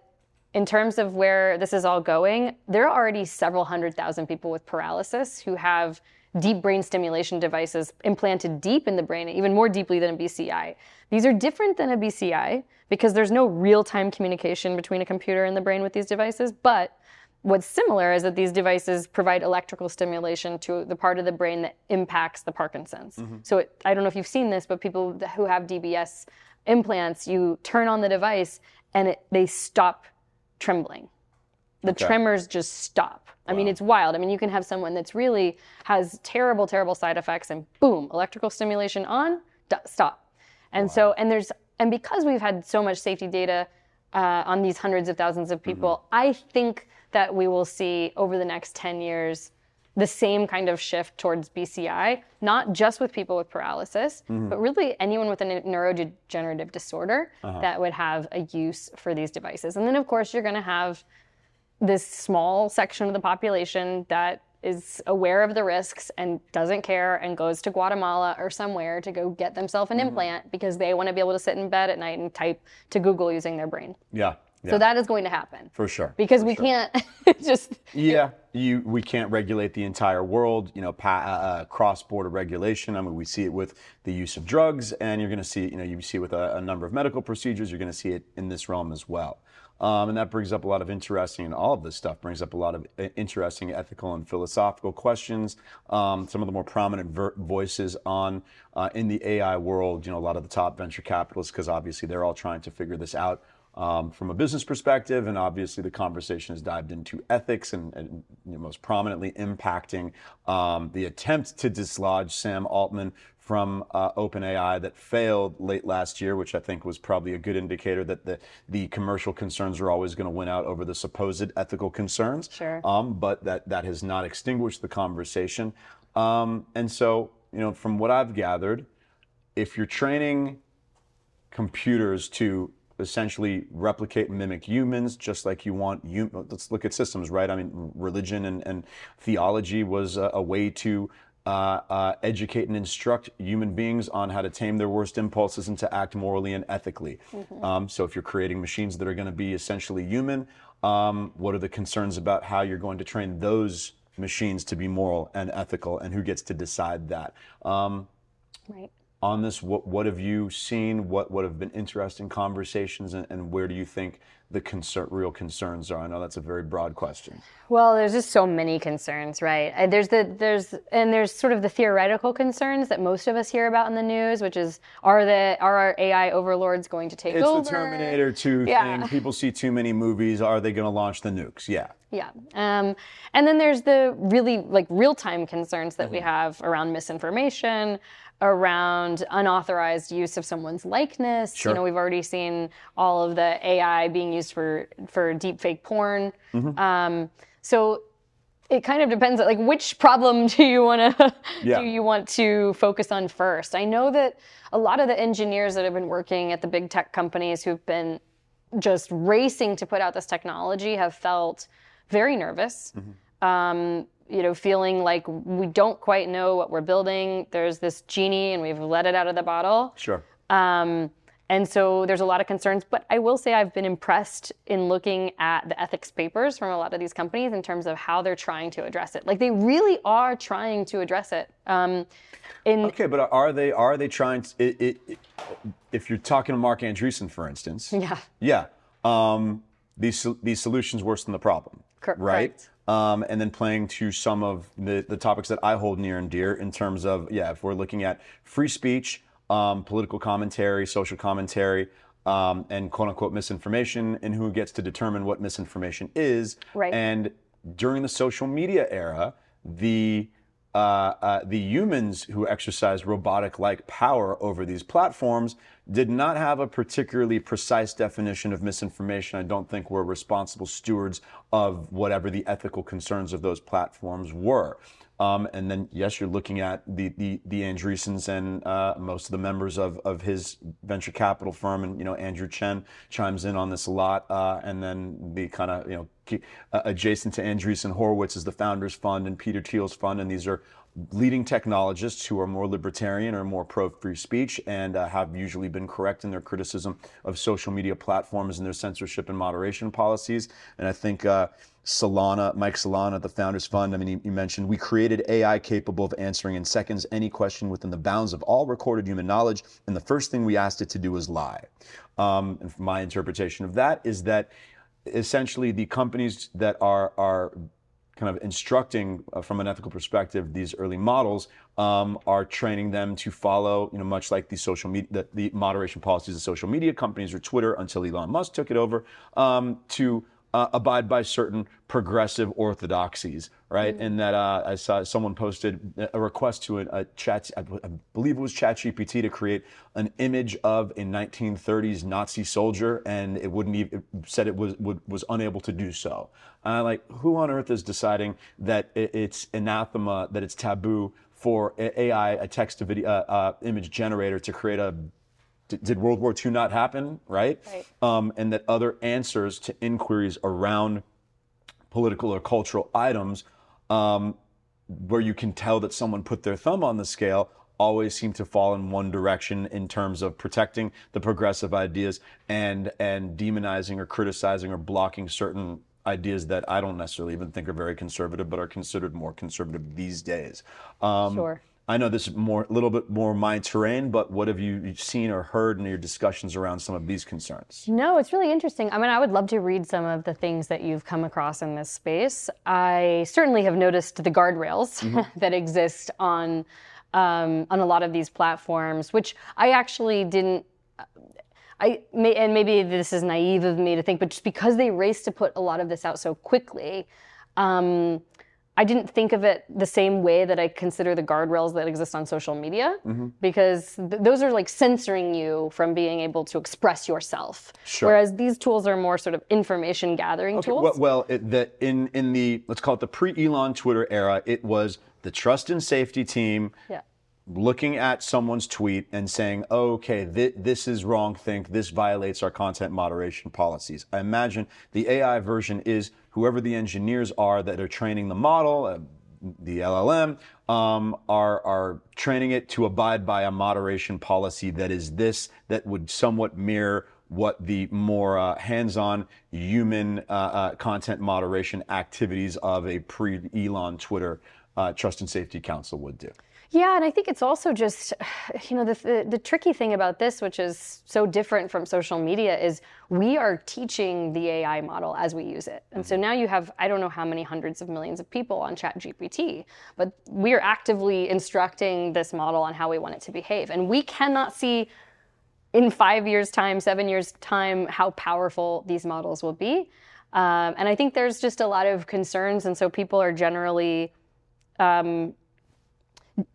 in terms of where this is all going, there are already several hundred thousand people with paralysis who have deep brain stimulation devices implanted deep in the brain, even more deeply than a BCI. These are different than a BCI because there's no real time communication between a computer and the brain with these devices. But what's similar is that these devices provide electrical stimulation to the part of the brain that impacts the Parkinson's. So it, I don't know if you've seen this, but people who have DBS implants, you turn on the device and it, they stop trembling. The Okay. tremors just stop. I mean, it's wild. I mean, you can have someone that's really has terrible, terrible side effects, and boom, electrical stimulation on, d- stop. And so, and there's, and because we've had so much safety data uh, on these hundreds of thousands of people, I think that we will see over the next 10 years the same kind of shift towards BCI, not just with people with paralysis, mm-hmm. but really anyone with a neurodegenerative disorder uh-huh. that would have a use for these devices. And then, of course, you're going to have this small section of the population that is aware of the risks and doesn't care and goes to Guatemala or somewhere to go get themselves an mm-hmm. implant because they want to be able to sit in bed at night and type to Google using their brain. Yeah, yeah, So that is going to happen for sure. because for we sure. can't just Yeah, you we can't regulate the entire world. You know, pa- uh, uh, cross-border regulation. I mean, we see it with the use of drugs, and you're going to see, you know, you see it with a, a number of medical procedures. You're going to see it in this realm as well. Um, and that brings up a lot of interesting, and all of this stuff brings up a lot of uh, interesting ethical and philosophical questions. Um, some of the more prominent ver- voices on uh, in the AI world, you know, a lot of the top venture capitalists, because obviously they're all trying to figure this out um, from a business perspective, and obviously the conversation has dived into ethics and, and you know, most prominently impacting um, the attempt to dislodge Sam Altman from uh, OpenAI that failed late last year, which I think was probably a good indicator that the, the commercial concerns are always going to win out over the supposed ethical concerns. Sure. Um, but that, that has not extinguished the conversation. Um, and so, you know, from what I've gathered, if you're training computers to essentially replicate and mimic humans, just like you want. You, let's look at systems, right? I mean, religion and, and theology was a, a way to uh, uh, educate and instruct human beings on how to tame their worst impulses and to act morally and ethically. Um, so, if you're creating machines that are going to be essentially human, um, what are the concerns about how you're going to train those machines to be moral and ethical, and who gets to decide that? Um, right. On this? What what have you seen? What what have been interesting conversations, and, and where do you think the concern, real concerns are? I know that's a very broad question. Well, there's just so many concerns, right? Uh, There's the there's and there's sort of the theoretical concerns that most of us hear about in the news, which is are the are our AI overlords going to take It's over? the Terminator 2 Yeah. thing. People see too many movies. Are they going to launch the nukes? Yeah. Yeah. Um, and then there's the really like real time concerns that we Mm-hmm. have around misinformation, around unauthorized use of someone's likeness. Sure. You know, we've already seen all of the AI being used for for deep fake porn. Mm-hmm. Um, so it kind of depends like which problem do you want to Yeah. do you want to focus on first i know that a lot of the engineers that have been working at the big tech companies who've been just racing to put out this technology have felt very nervous um, you know feeling like we don't quite know what we're building there's this genie and we've let it out of the bottle Sure. um, and so there's a lot of concerns, but I will say I've been impressed in looking at the ethics papers from a lot of these companies in terms of how they're trying to address it. Like they really are trying to address it. Um, in Okay, but are they are they trying to? It, it, it- if you're talking to Marc Andreessen, for instance, yeah, yeah, um, these these solutions worse than the problem, Cor- right? correct. Um, and then playing to some of the, the topics that I hold near and dear in terms of yeah, if we're looking at free speech, um, political commentary, social commentary, um, and quote unquote misinformation, and who gets to determine what misinformation is. Right. And during the social media era, the uh, uh, the humans who exercise robotic-like power over these platforms did not have a particularly precise definition of misinformation. I don't think we're responsible stewards of whatever the ethical concerns of those platforms were. Um, and then, yes, you're looking at the the, the Andreessens and uh, most of the members of, of his venture capital firm, and you know Andrew Chen chimes in on this a lot. Uh, and then the kind of you know uh, adjacent to Andreessen Horowitz is the Founders Fund and Peter Thiel's fund, and these are leading technologists who are more libertarian or more pro free speech and uh, have usually been correct in their criticism of social media platforms and their censorship and moderation policies. And I think uh, Solana, Mike Solana, the Founders Fund, I mean, you, mentioned we created AI capable of answering in seconds any question within the bounds of all recorded human knowledge. And the first thing we asked it to do was lie. Um, and my interpretation of that is that essentially the companies that are are kind of instructing uh, from an ethical perspective these early models um, are training them to follow you know much like the social media the, the moderation policies of social media companies or twitter until elon musk took it over um, to uh, abide by certain progressive orthodoxies, right? And that uh, I saw someone posted a request to a, a chat, I b- I believe it was ChatGPT, to create an image of a 1930s Nazi soldier, and it wouldn't even it said it was would, was unable to do so. And I'm like, who on earth is deciding that it, it's anathema, that it's taboo for AI, a text to video uh, uh, image generator, to create a did, did World War II not happen, right? Right. Um, and that other answers to inquiries around political or cultural items, um, where you can tell that someone put their thumb on the scale, always seem to fall in one direction in terms of protecting the progressive ideas and and demonizing or criticizing or blocking certain ideas that I don't necessarily even think are very conservative, but are considered more conservative these days. Um, Sure. I know this is more a little bit more my terrain, but what have you seen or heard in your discussions around some of these concerns? No, it's really interesting. I mean, I would love to read some of the things that you've come across in this space. I certainly have noticed the guardrails that exist on um, on a lot of these platforms, which I actually didn't. I may, and maybe this is naive of me to think, but just because they raced to put a lot of this out so quickly, um, I didn't think of it the same way that I consider the guardrails that exist on social media, mm-hmm. because th- those are like censoring you from being able to express yourself. Sure. Whereas these tools are more sort of information gathering Okay, tools. well, well it, the, in in the let's call it the pre-Elon Twitter era, it was the trust and safety team yeah. looking at someone's tweet and saying, okay, thi- this is wrong think, this violates our content moderation policies. I imagine the AI version is whoever the engineers are that are training the model, uh, the LLM, um, are, are training it to abide by a moderation policy that is this, that would somewhat mirror what the more uh, hands-on human uh, uh, content moderation activities of a pre-Elon Twitter uh, Trust and Safety Council would do. Yeah, and I think it's also just, you know, the, the, the tricky thing about this, which is so different from social media, is we are teaching the AI model as we use it. And so now you have, I don't know how many hundreds of millions of people on ChatGPT, but we are actively instructing this model on how we want it to behave. And we cannot see in five years' time, seven years' time, how powerful these models will be. Um, and I think there's just a lot of concerns. And so people are generally, um,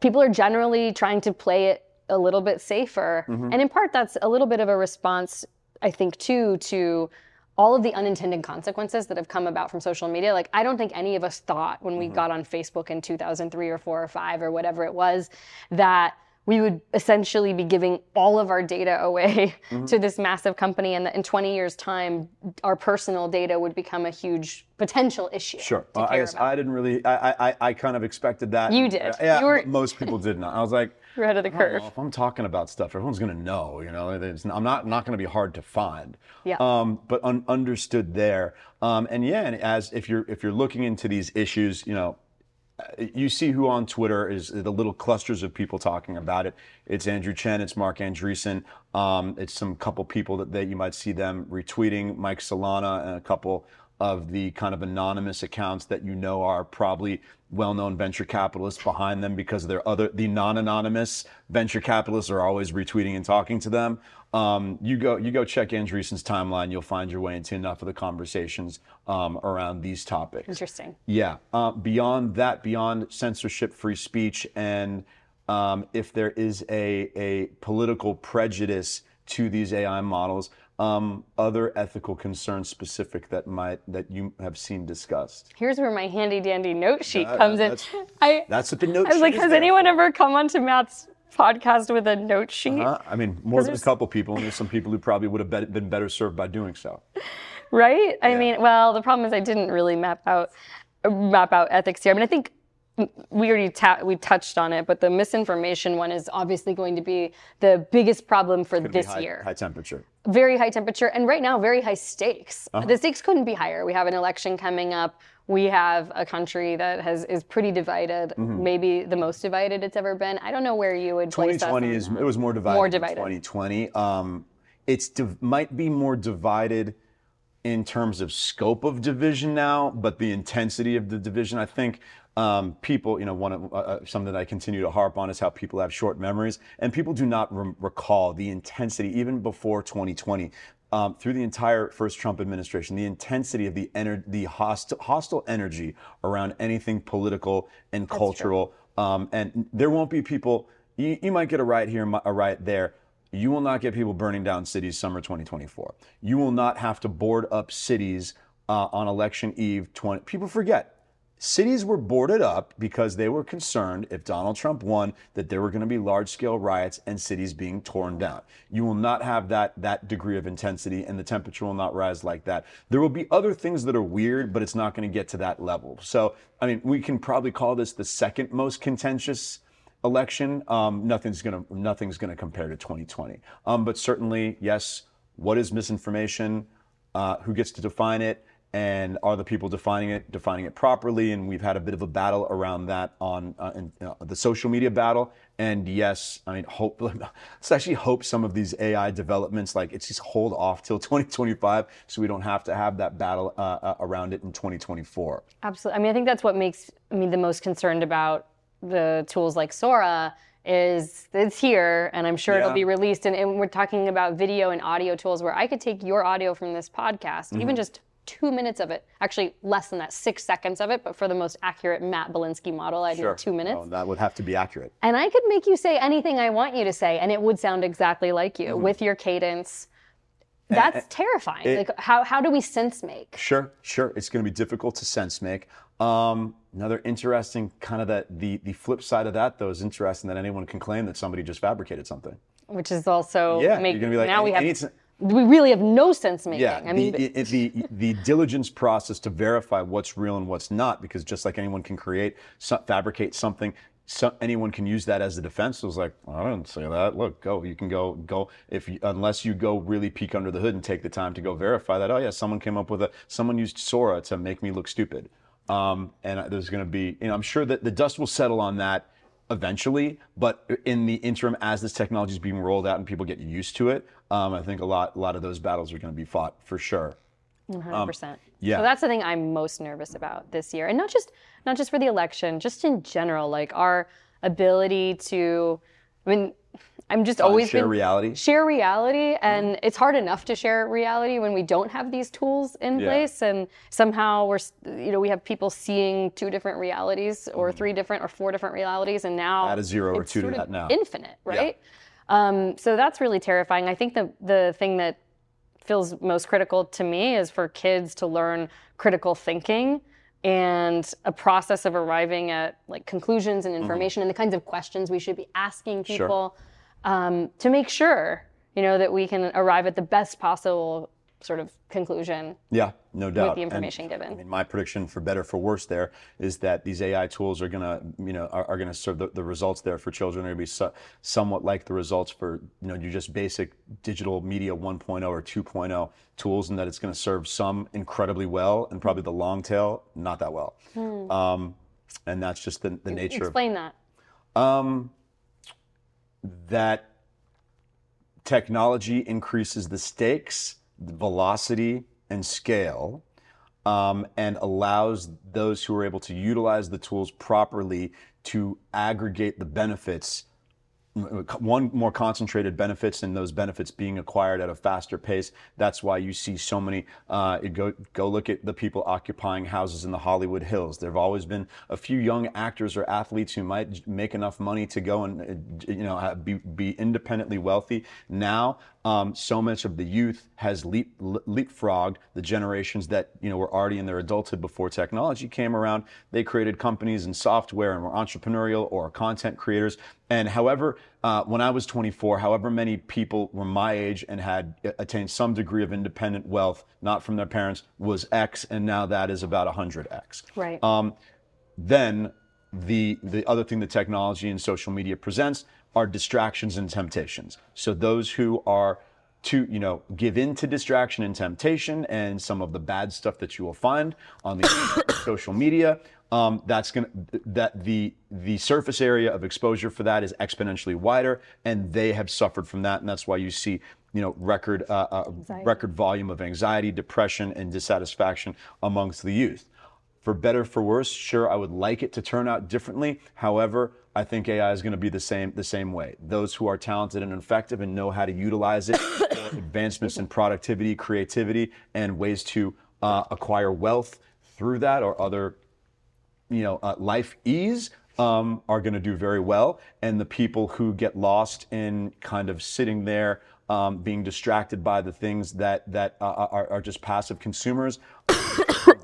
people are generally trying to play it a little bit safer. Mm-hmm. And in part, that's a little bit of a response, I think, too, to all of the unintended consequences that have come about from social media. Like, I don't think any of us thought when we Mm-hmm. got on Facebook in 2003 or four or five or whatever it was that we would essentially be giving all of our data away Mm-hmm. to this massive company and that in 20 years time our personal data would become a huge potential issue Sure. to Uh, I guess about. I didn't really. I, I I kind of expected that. You did. Yeah. You were- most people did not. I was like, You're ahead of the don't know, curve. if I'm talking about stuff, everyone's gonna know. You know, It's- I'm not not gonna be hard to find. Yeah. Um, but un- understood there. Um, and yeah, and as if you're if you're looking into these issues, you know, you see who on Twitter is the little clusters of people talking about it. It's Andrew Chen, it's Marc Andreessen, um, it's some couple people that, that you might see them retweeting, Mike Solana, and a couple of the kind of anonymous accounts that you know are probably well-known venture capitalists behind them because they're other the non-anonymous venture capitalists are always retweeting and talking to them. Um, you go you go check Andreessen's timeline, you'll find your way into enough of the conversations um, around these topics. Interesting. Yeah. Uh, beyond that, beyond censorship, free speech, and um, if there is a, a political prejudice to these AI models, um, other ethical concerns specific that might that you have seen discussed. Here's where my handy dandy note sheet comes in. that's- I, That's what the note I was like, is has anyone for. ever come onto Matt's podcast with a note sheet? Uh, I mean, more than a couple people, and there's some people who probably would have been, been better served by doing so. right? I mean, well, the problem is I didn't really map out map out ethics here. I mean, I think we already ta- we touched on it, but the misinformation one is obviously going to be the biggest problem for this high, year. high temperature. very high temperature and right now very high stakes. Uh-huh. The stakes couldn't be higher. We have an election coming up. We have a country that has is pretty divided, Mm-hmm. maybe the most divided it's ever been. I don't know where you would place 2020 is it was more divided. More divided. 2020. Um, it's div- might be more divided in terms of scope of division now, but the intensity of the division, I think. Um, people, you know, one of uh, uh, something that I continue to harp on is how people have short memories, and people do not rem- recall the intensity even before 2020. Um, through the entire first Trump administration, the intensity of the ener- the hostile, hostile energy around anything political and cultural, um, and there won't be people. You, you might get a riot here, a riot there. You will not get people burning down cities summer 2024. You will not have to board up cities uh, on election eve 20. People forget. Cities were boarded up because they were concerned if Donald Trump won that there were going to be large scale riots and cities being torn down. You will not have that that degree of intensity and the temperature will not rise like that. There will be other things that are weird, but it's not going to get to that level. So, I mean, we can probably call this the second most contentious election. Um, nothing's gonna nothing's gonna compare to 2020. Um, but certainly, yes. What is misinformation? Uh, who gets to define it? And are the people defining it defining it properly? And we've had a bit of a battle around that on uh, in, uh, the social media battle. And yes, I mean, hope let's actually hope some of these AI developments, like it's just hold off till 2025, so we don't have to have that battle uh, uh, around it in 2024. Absolutely. I mean, I think that's what makes me the most concerned about the tools like Sora is it's here and I'm sure it'll be released. And, and we're talking about video and audio tools where I could take your audio from this podcast, Mm-hmm. even just two minutes of it, actually less than that, six seconds of it, but for the most accurate Matt Belinsky model, I need two minutes. Oh, that would have to be accurate. And I could make you say anything I want you to say, and it would sound exactly like you with your cadence. That's terrifying. it- like, how, how do we sense make? Sure, sure. It's going to be difficult to sense make. Um, another interesting kind of that the the flip side of that though is interesting that anyone can claim that somebody just fabricated something. Which is also Yeah, make, you're gonna be like now we have we really have no sense making. Yeah, I mean, the, it- the the diligence process to verify what's real and what's not, because just like anyone can create, fabricate something, so, anyone can use that as a defense. It was like, I didn't say that. Look, go. You can go go if you, unless you go really peek under the hood and take the time to go verify that. Oh yeah, someone came up with a someone used Sora to make me look stupid. Um, and there's going to be, you know, I'm sure that the dust will settle on that eventually. But in the interim, as this technology is being rolled out and people get used to it, um, I think a lot, a lot of those battles are going to be fought for sure. 100%. yeah. So that's the thing I'm most nervous about this year. And not just not just for the election, just in general, like our ability to I mean I'm just Uh, always share been- reality? Share reality, and it's hard enough to share reality when we don't have these tools in Yeah. place, and somehow we're, you know, we have people seeing two different realities, or three different, or four different realities, and now Mm-hmm. Add a zero or two to that now. Infinite, right? Um, so that's really terrifying. I think the the thing that feels most critical to me is for kids to learn critical thinking and a process of arriving at like conclusions and information and the kinds of questions we should be asking Mm-hmm. Sure. Um, to make sure you know that we can arrive at the best possible sort of conclusion Yeah, no doubt. With the And, information given. I mean, my prediction, for better for worse, there is that these AI tools are gonna, you know, are, are gonna serve the, the results there for children are gonna be so, somewhat like the results for, you know, your just basic digital media 1.0 or 2.0 tools, and that it's gonna serve some incredibly well, and probably the long tail not that well. Um, and that's just the, the nature of explain that um, that technology increases the stakes, the velocity, and scale, um, and allows those who are able to utilize the tools properly to aggregate the benefits. One more concentrated benefits, and those benefits being acquired at a faster pace. That's why you see so many. Uh, go go look at the people occupying houses in the Hollywood Hills. There have always been a few young actors or athletes who might make enough money to go and uh, you know be be independently wealthy. Now, um, so much of the youth has leap, leapfrogged the generations that you know were already in their adulthood before technology came around. They created companies and software and were entrepreneurial or content creators. And however, uh, when I was 24, however many people were my age and had uh, attained some degree of independent wealth, not from their parents, was X, and now that is about 100X. right Um, then the the other thing that technology and social media presents are distractions and temptations. So those who are to you know give in to distraction and temptation and some of the bad stuff that you will find on the social media um, that's gonna that the the surface area of exposure for that is exponentially wider and they have suffered from that. And that's why you see you know record uh, uh, record volume of anxiety depression and dissatisfaction amongst the youth. For better for worse sure i would like it to turn out differently. However i think ai is going to be the same the same way. Those who are talented and effective and know how to utilize it for advancements in productivity creativity and ways to uh, acquire wealth through that or other you know uh, life ease um, are going to do very well. And the people who get lost in kind of sitting there um, being distracted by the things that that uh, are, are just passive consumers a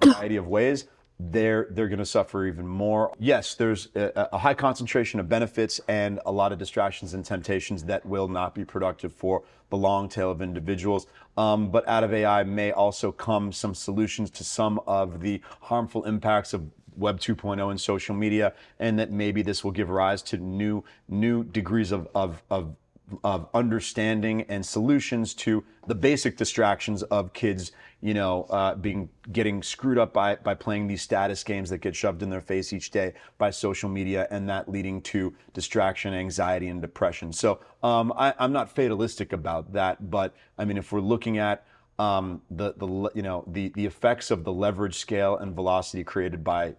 variety of ways they're they're going to suffer even more. Yes there's a, a high concentration of benefits and a lot of distractions and temptations that will not be productive for the long tail of individuals. Um, but out of ai may also come some solutions to some of the harmful impacts of Web 2.0 and social media, and that maybe this will give rise to new new degrees of of of, of understanding and solutions to the basic distractions of kids, you know, uh, being getting screwed up by by playing these status games that get shoved in their face each day by social media, and that leading to distraction, anxiety, and depression. So um, I, I'm not fatalistic about that, but I mean, if we're looking at um, the the you know the the effects of the leverage scale and velocity created by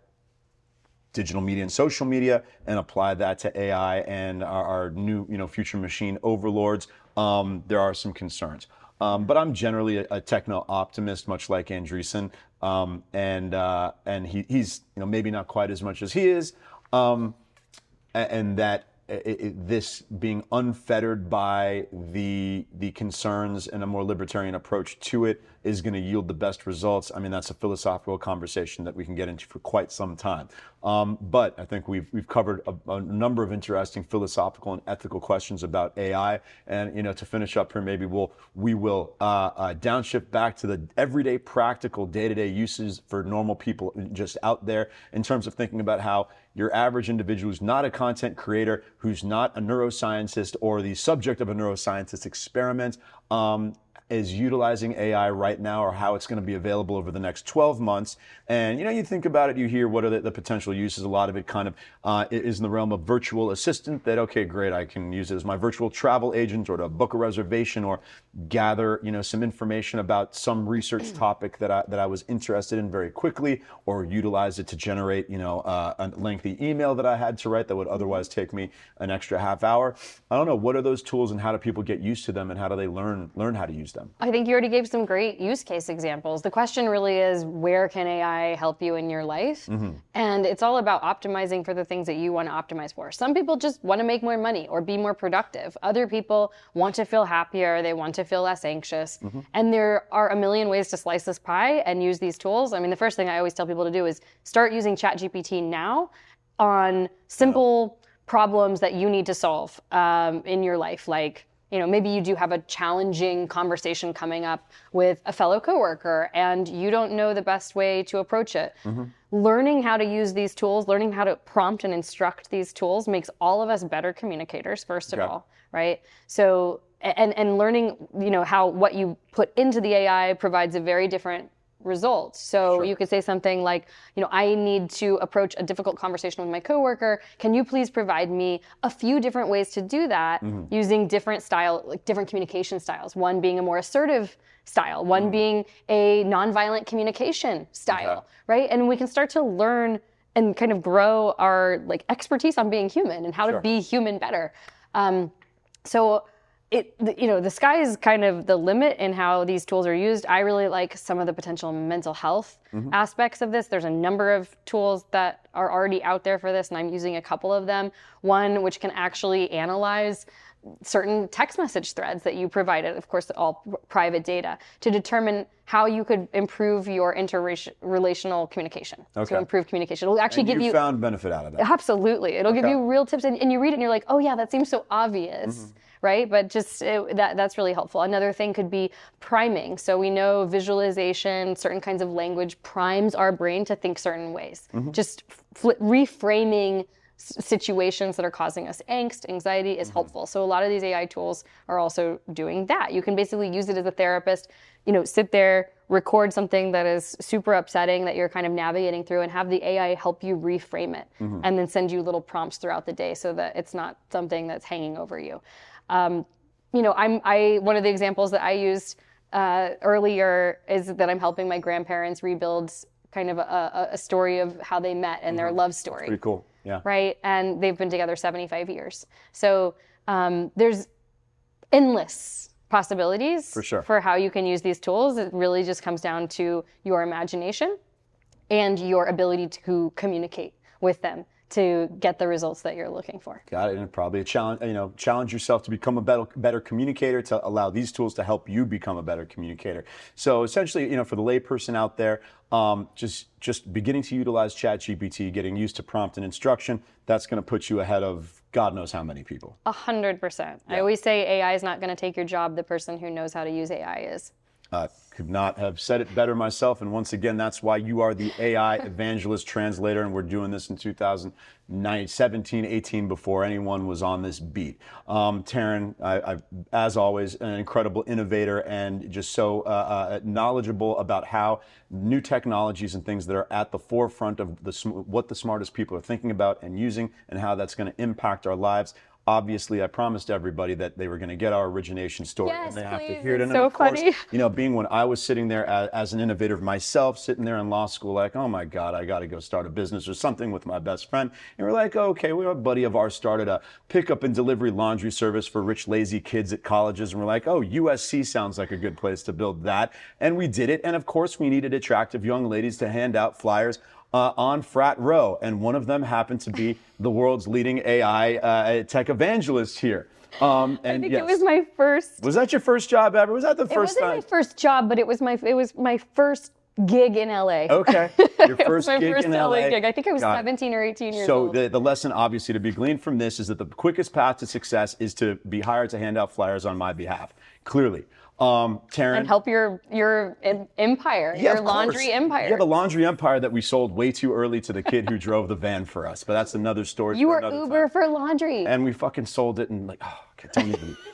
digital media and social media and apply that to AI and our, our new you know future machine overlords, um, there are some concerns. Um, but I'm generally a, a techno optimist, much like Andreessen, um, and uh, and he, he's you know maybe not quite as much as he is, um, a- and that i i this being unfettered by the the concerns and a more libertarian approach to it is going to yield the best results. I mean, that's a philosophical conversation that we can get into for quite some time. Um, but I think we've we've covered a, a number of interesting philosophical and ethical questions about AI. And you know, to finish up here, maybe we'll we will uh, uh, downshift back to the everyday, practical, day-to-day uses for normal people just out there in terms of thinking about how your average individual who's not a content creator, who's not a neuroscientist or the subject of a neuroscientist experiment, um, is utilizing AI right now or how it's going to be available over the next 12 months. And you know, you think about it, you hear what are the, the potential uses. A lot of it kind of uh, is in the realm of virtual assistant. That okay, great, I can use it as my virtual travel agent or to book a reservation or gather you know some information about some research topic that I that I was interested in very quickly, or utilize it to generate you know uh, a lengthy email that I had to write that would otherwise take me an extra half hour. I don't know what are those tools and how do people get used to them and how do they learn learn how to use them? I think you already gave some great use case examples. The question really is where can AI help you in your life? Mm-hmm. And it's all about optimizing for the things that you want to optimize for. Some people just want to make more money or be more productive. Other people want to feel happier, they want to feel less anxious. Mm-hmm. And there are a million ways to slice this pie and use these tools. I mean, the first thing I always tell people to do is start using ChatGPT now on simple problems that you need to solve um, in your life, like you know, maybe you do have a challenging conversation coming up with a fellow coworker and you don't know the best way to approach it. Mm-hmm. Learning how to use these tools, learning how to prompt and instruct these tools makes all of us better communicators, first of Okay. all, right? So, and, and learning, you know, how what you put into the AI provides a very different result. So you could say something like, you know, I need to approach a difficult conversation with my coworker. Can you please provide me a few different ways to do that using different style, like different communication styles? One being a more assertive style, one being a nonviolent communication style, right? And we can start to learn and kind of grow our like expertise on being human and how to be human better. Um, so it you know the sky is kind of the limit in how these tools are used. I really like some of the potential mental health mm-hmm. aspects of this. There's a number of tools that are already out there for this and i'm using a couple of them. One which can actually analyze certain text message threads that you provided of course all private data to determine how you could improve your interrelational communication Okay. to improve communication it'll actually And give you you found benefit out of that. Absolutely. It'll give you real tips and, and you read it and you're like, oh yeah, that seems so obvious. Mm-hmm. Right, but just it, that that's really helpful. Another thing could be priming. So we know visualization, certain kinds of language primes our brain to think certain ways. Mm-hmm. Just fli reframing situations that are causing us angst, anxiety is helpful. So a lot of these AI tools are also doing that. You can basically use it as a therapist, you know, sit there, record something that is super upsetting that you're kind of navigating through and have the AI help you reframe it and then send you little prompts throughout the day so that it's not something that's hanging over you. Um, you know, I'm I one of the examples that I used uh, earlier is that I'm helping my grandparents rebuild kind of a, a, a story of how they met and their love story Pretty cool. Yeah. right? And they've been together 75 years. So um, there's endless possibilities For sure. for how you can use these tools. It really just comes down to your imagination and your ability to communicate with them to get the results that you're looking for. Got it. And probably a challenge, you know, challenge yourself to become a better, better communicator, to allow these tools to help you become a better communicator. So essentially, you know, for the layperson out there, um, just just beginning to utilize ChatGPT, getting used to prompt and instruction, that's going to put you ahead of God knows how many people. A hundred percent. I always say AI is not going to take your job. The person who knows how to use AI is. Uh, could not have said it better myself. And once again, that's why you are the AI evangelist translator. And we're doing this in 2017, 18 before anyone was on this beat. Um, Taryn, I, I, as always, an incredible innovator and just so uh, uh, knowledgeable about how new technologies and things that are at the forefront of the, what the smartest people are thinking about and using and how that's going to impact our lives. Obviously, I promised everybody that they were going to get our origination story, Yes, and they have to please. hear it. And so of course, funny. you know, being when I was sitting there as, as an innovator myself, sitting there in law school, like, oh my God, I got to go start a business or something with my best friend. And we're like, okay, we a buddy of ours started a pickup and delivery laundry service for rich, lazy kids at colleges. And we're like, oh, USC sounds like a good place to build that. And we did it. And of course, we needed attractive young ladies to hand out flyers uh, on Frat Row, and one of them happened to be the world's leading AI uh, tech evangelist here. Um, and I think yes. it was my first. Was that your first job ever? Was that the first time? It wasn't time? my first job, but it was my it was my first gig in LA. Okay, your it was first my gig first in LA LA. gig. I think I was Got 17 or 18 years So old. the, the lesson obviously to be gleaned from this is that the quickest path to success is to be hired to hand out flyers on my behalf. Clearly. Um, Taryn. and help your your empire, Yeah, your of course. laundry empire. Yeah, the laundry empire that we sold way too early to the kid who drove the van for us. But that's another story. you were Uber time. for laundry. And we fucking sold it and like, oh, okay, don't even.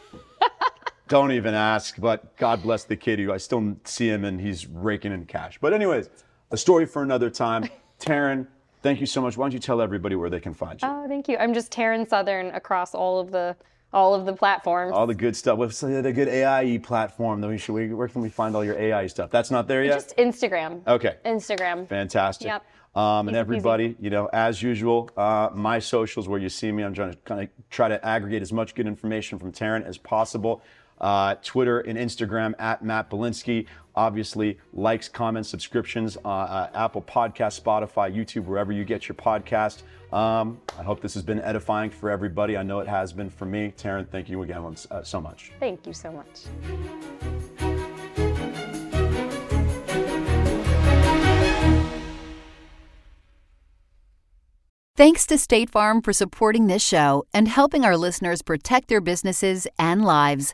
Don't even ask. But God bless the kid. Who I still see him and he's raking in cash. But anyways, a story for another time. Taryn, thank you so much. Why don't you tell everybody where they can find you? Oh, thank you. I'm just Taryn Southern across all of the all of the platforms. All the good stuff. What's the good AI platform that we should? Where can we find all your AI stuff? That's not there yet. Just Instagram. Okay. Instagram. Fantastic. Yep. Um, and Easy everybody, you know, as usual, uh, my socials where you see me, I'm trying to kind of try to aggregate as much good information from Taryn as possible. Uh, Twitter and Instagram at Matt Belinsky. Obviously, likes, comments, subscriptions, uh, uh, Apple Podcast, Spotify, YouTube, wherever you get your podcast. Um, I hope this has been edifying for everybody. I know it has been for me. Taryn, thank you again once, uh, so much. Thank you so much. Thanks to State Farm for supporting this show and helping our listeners protect their businesses and lives.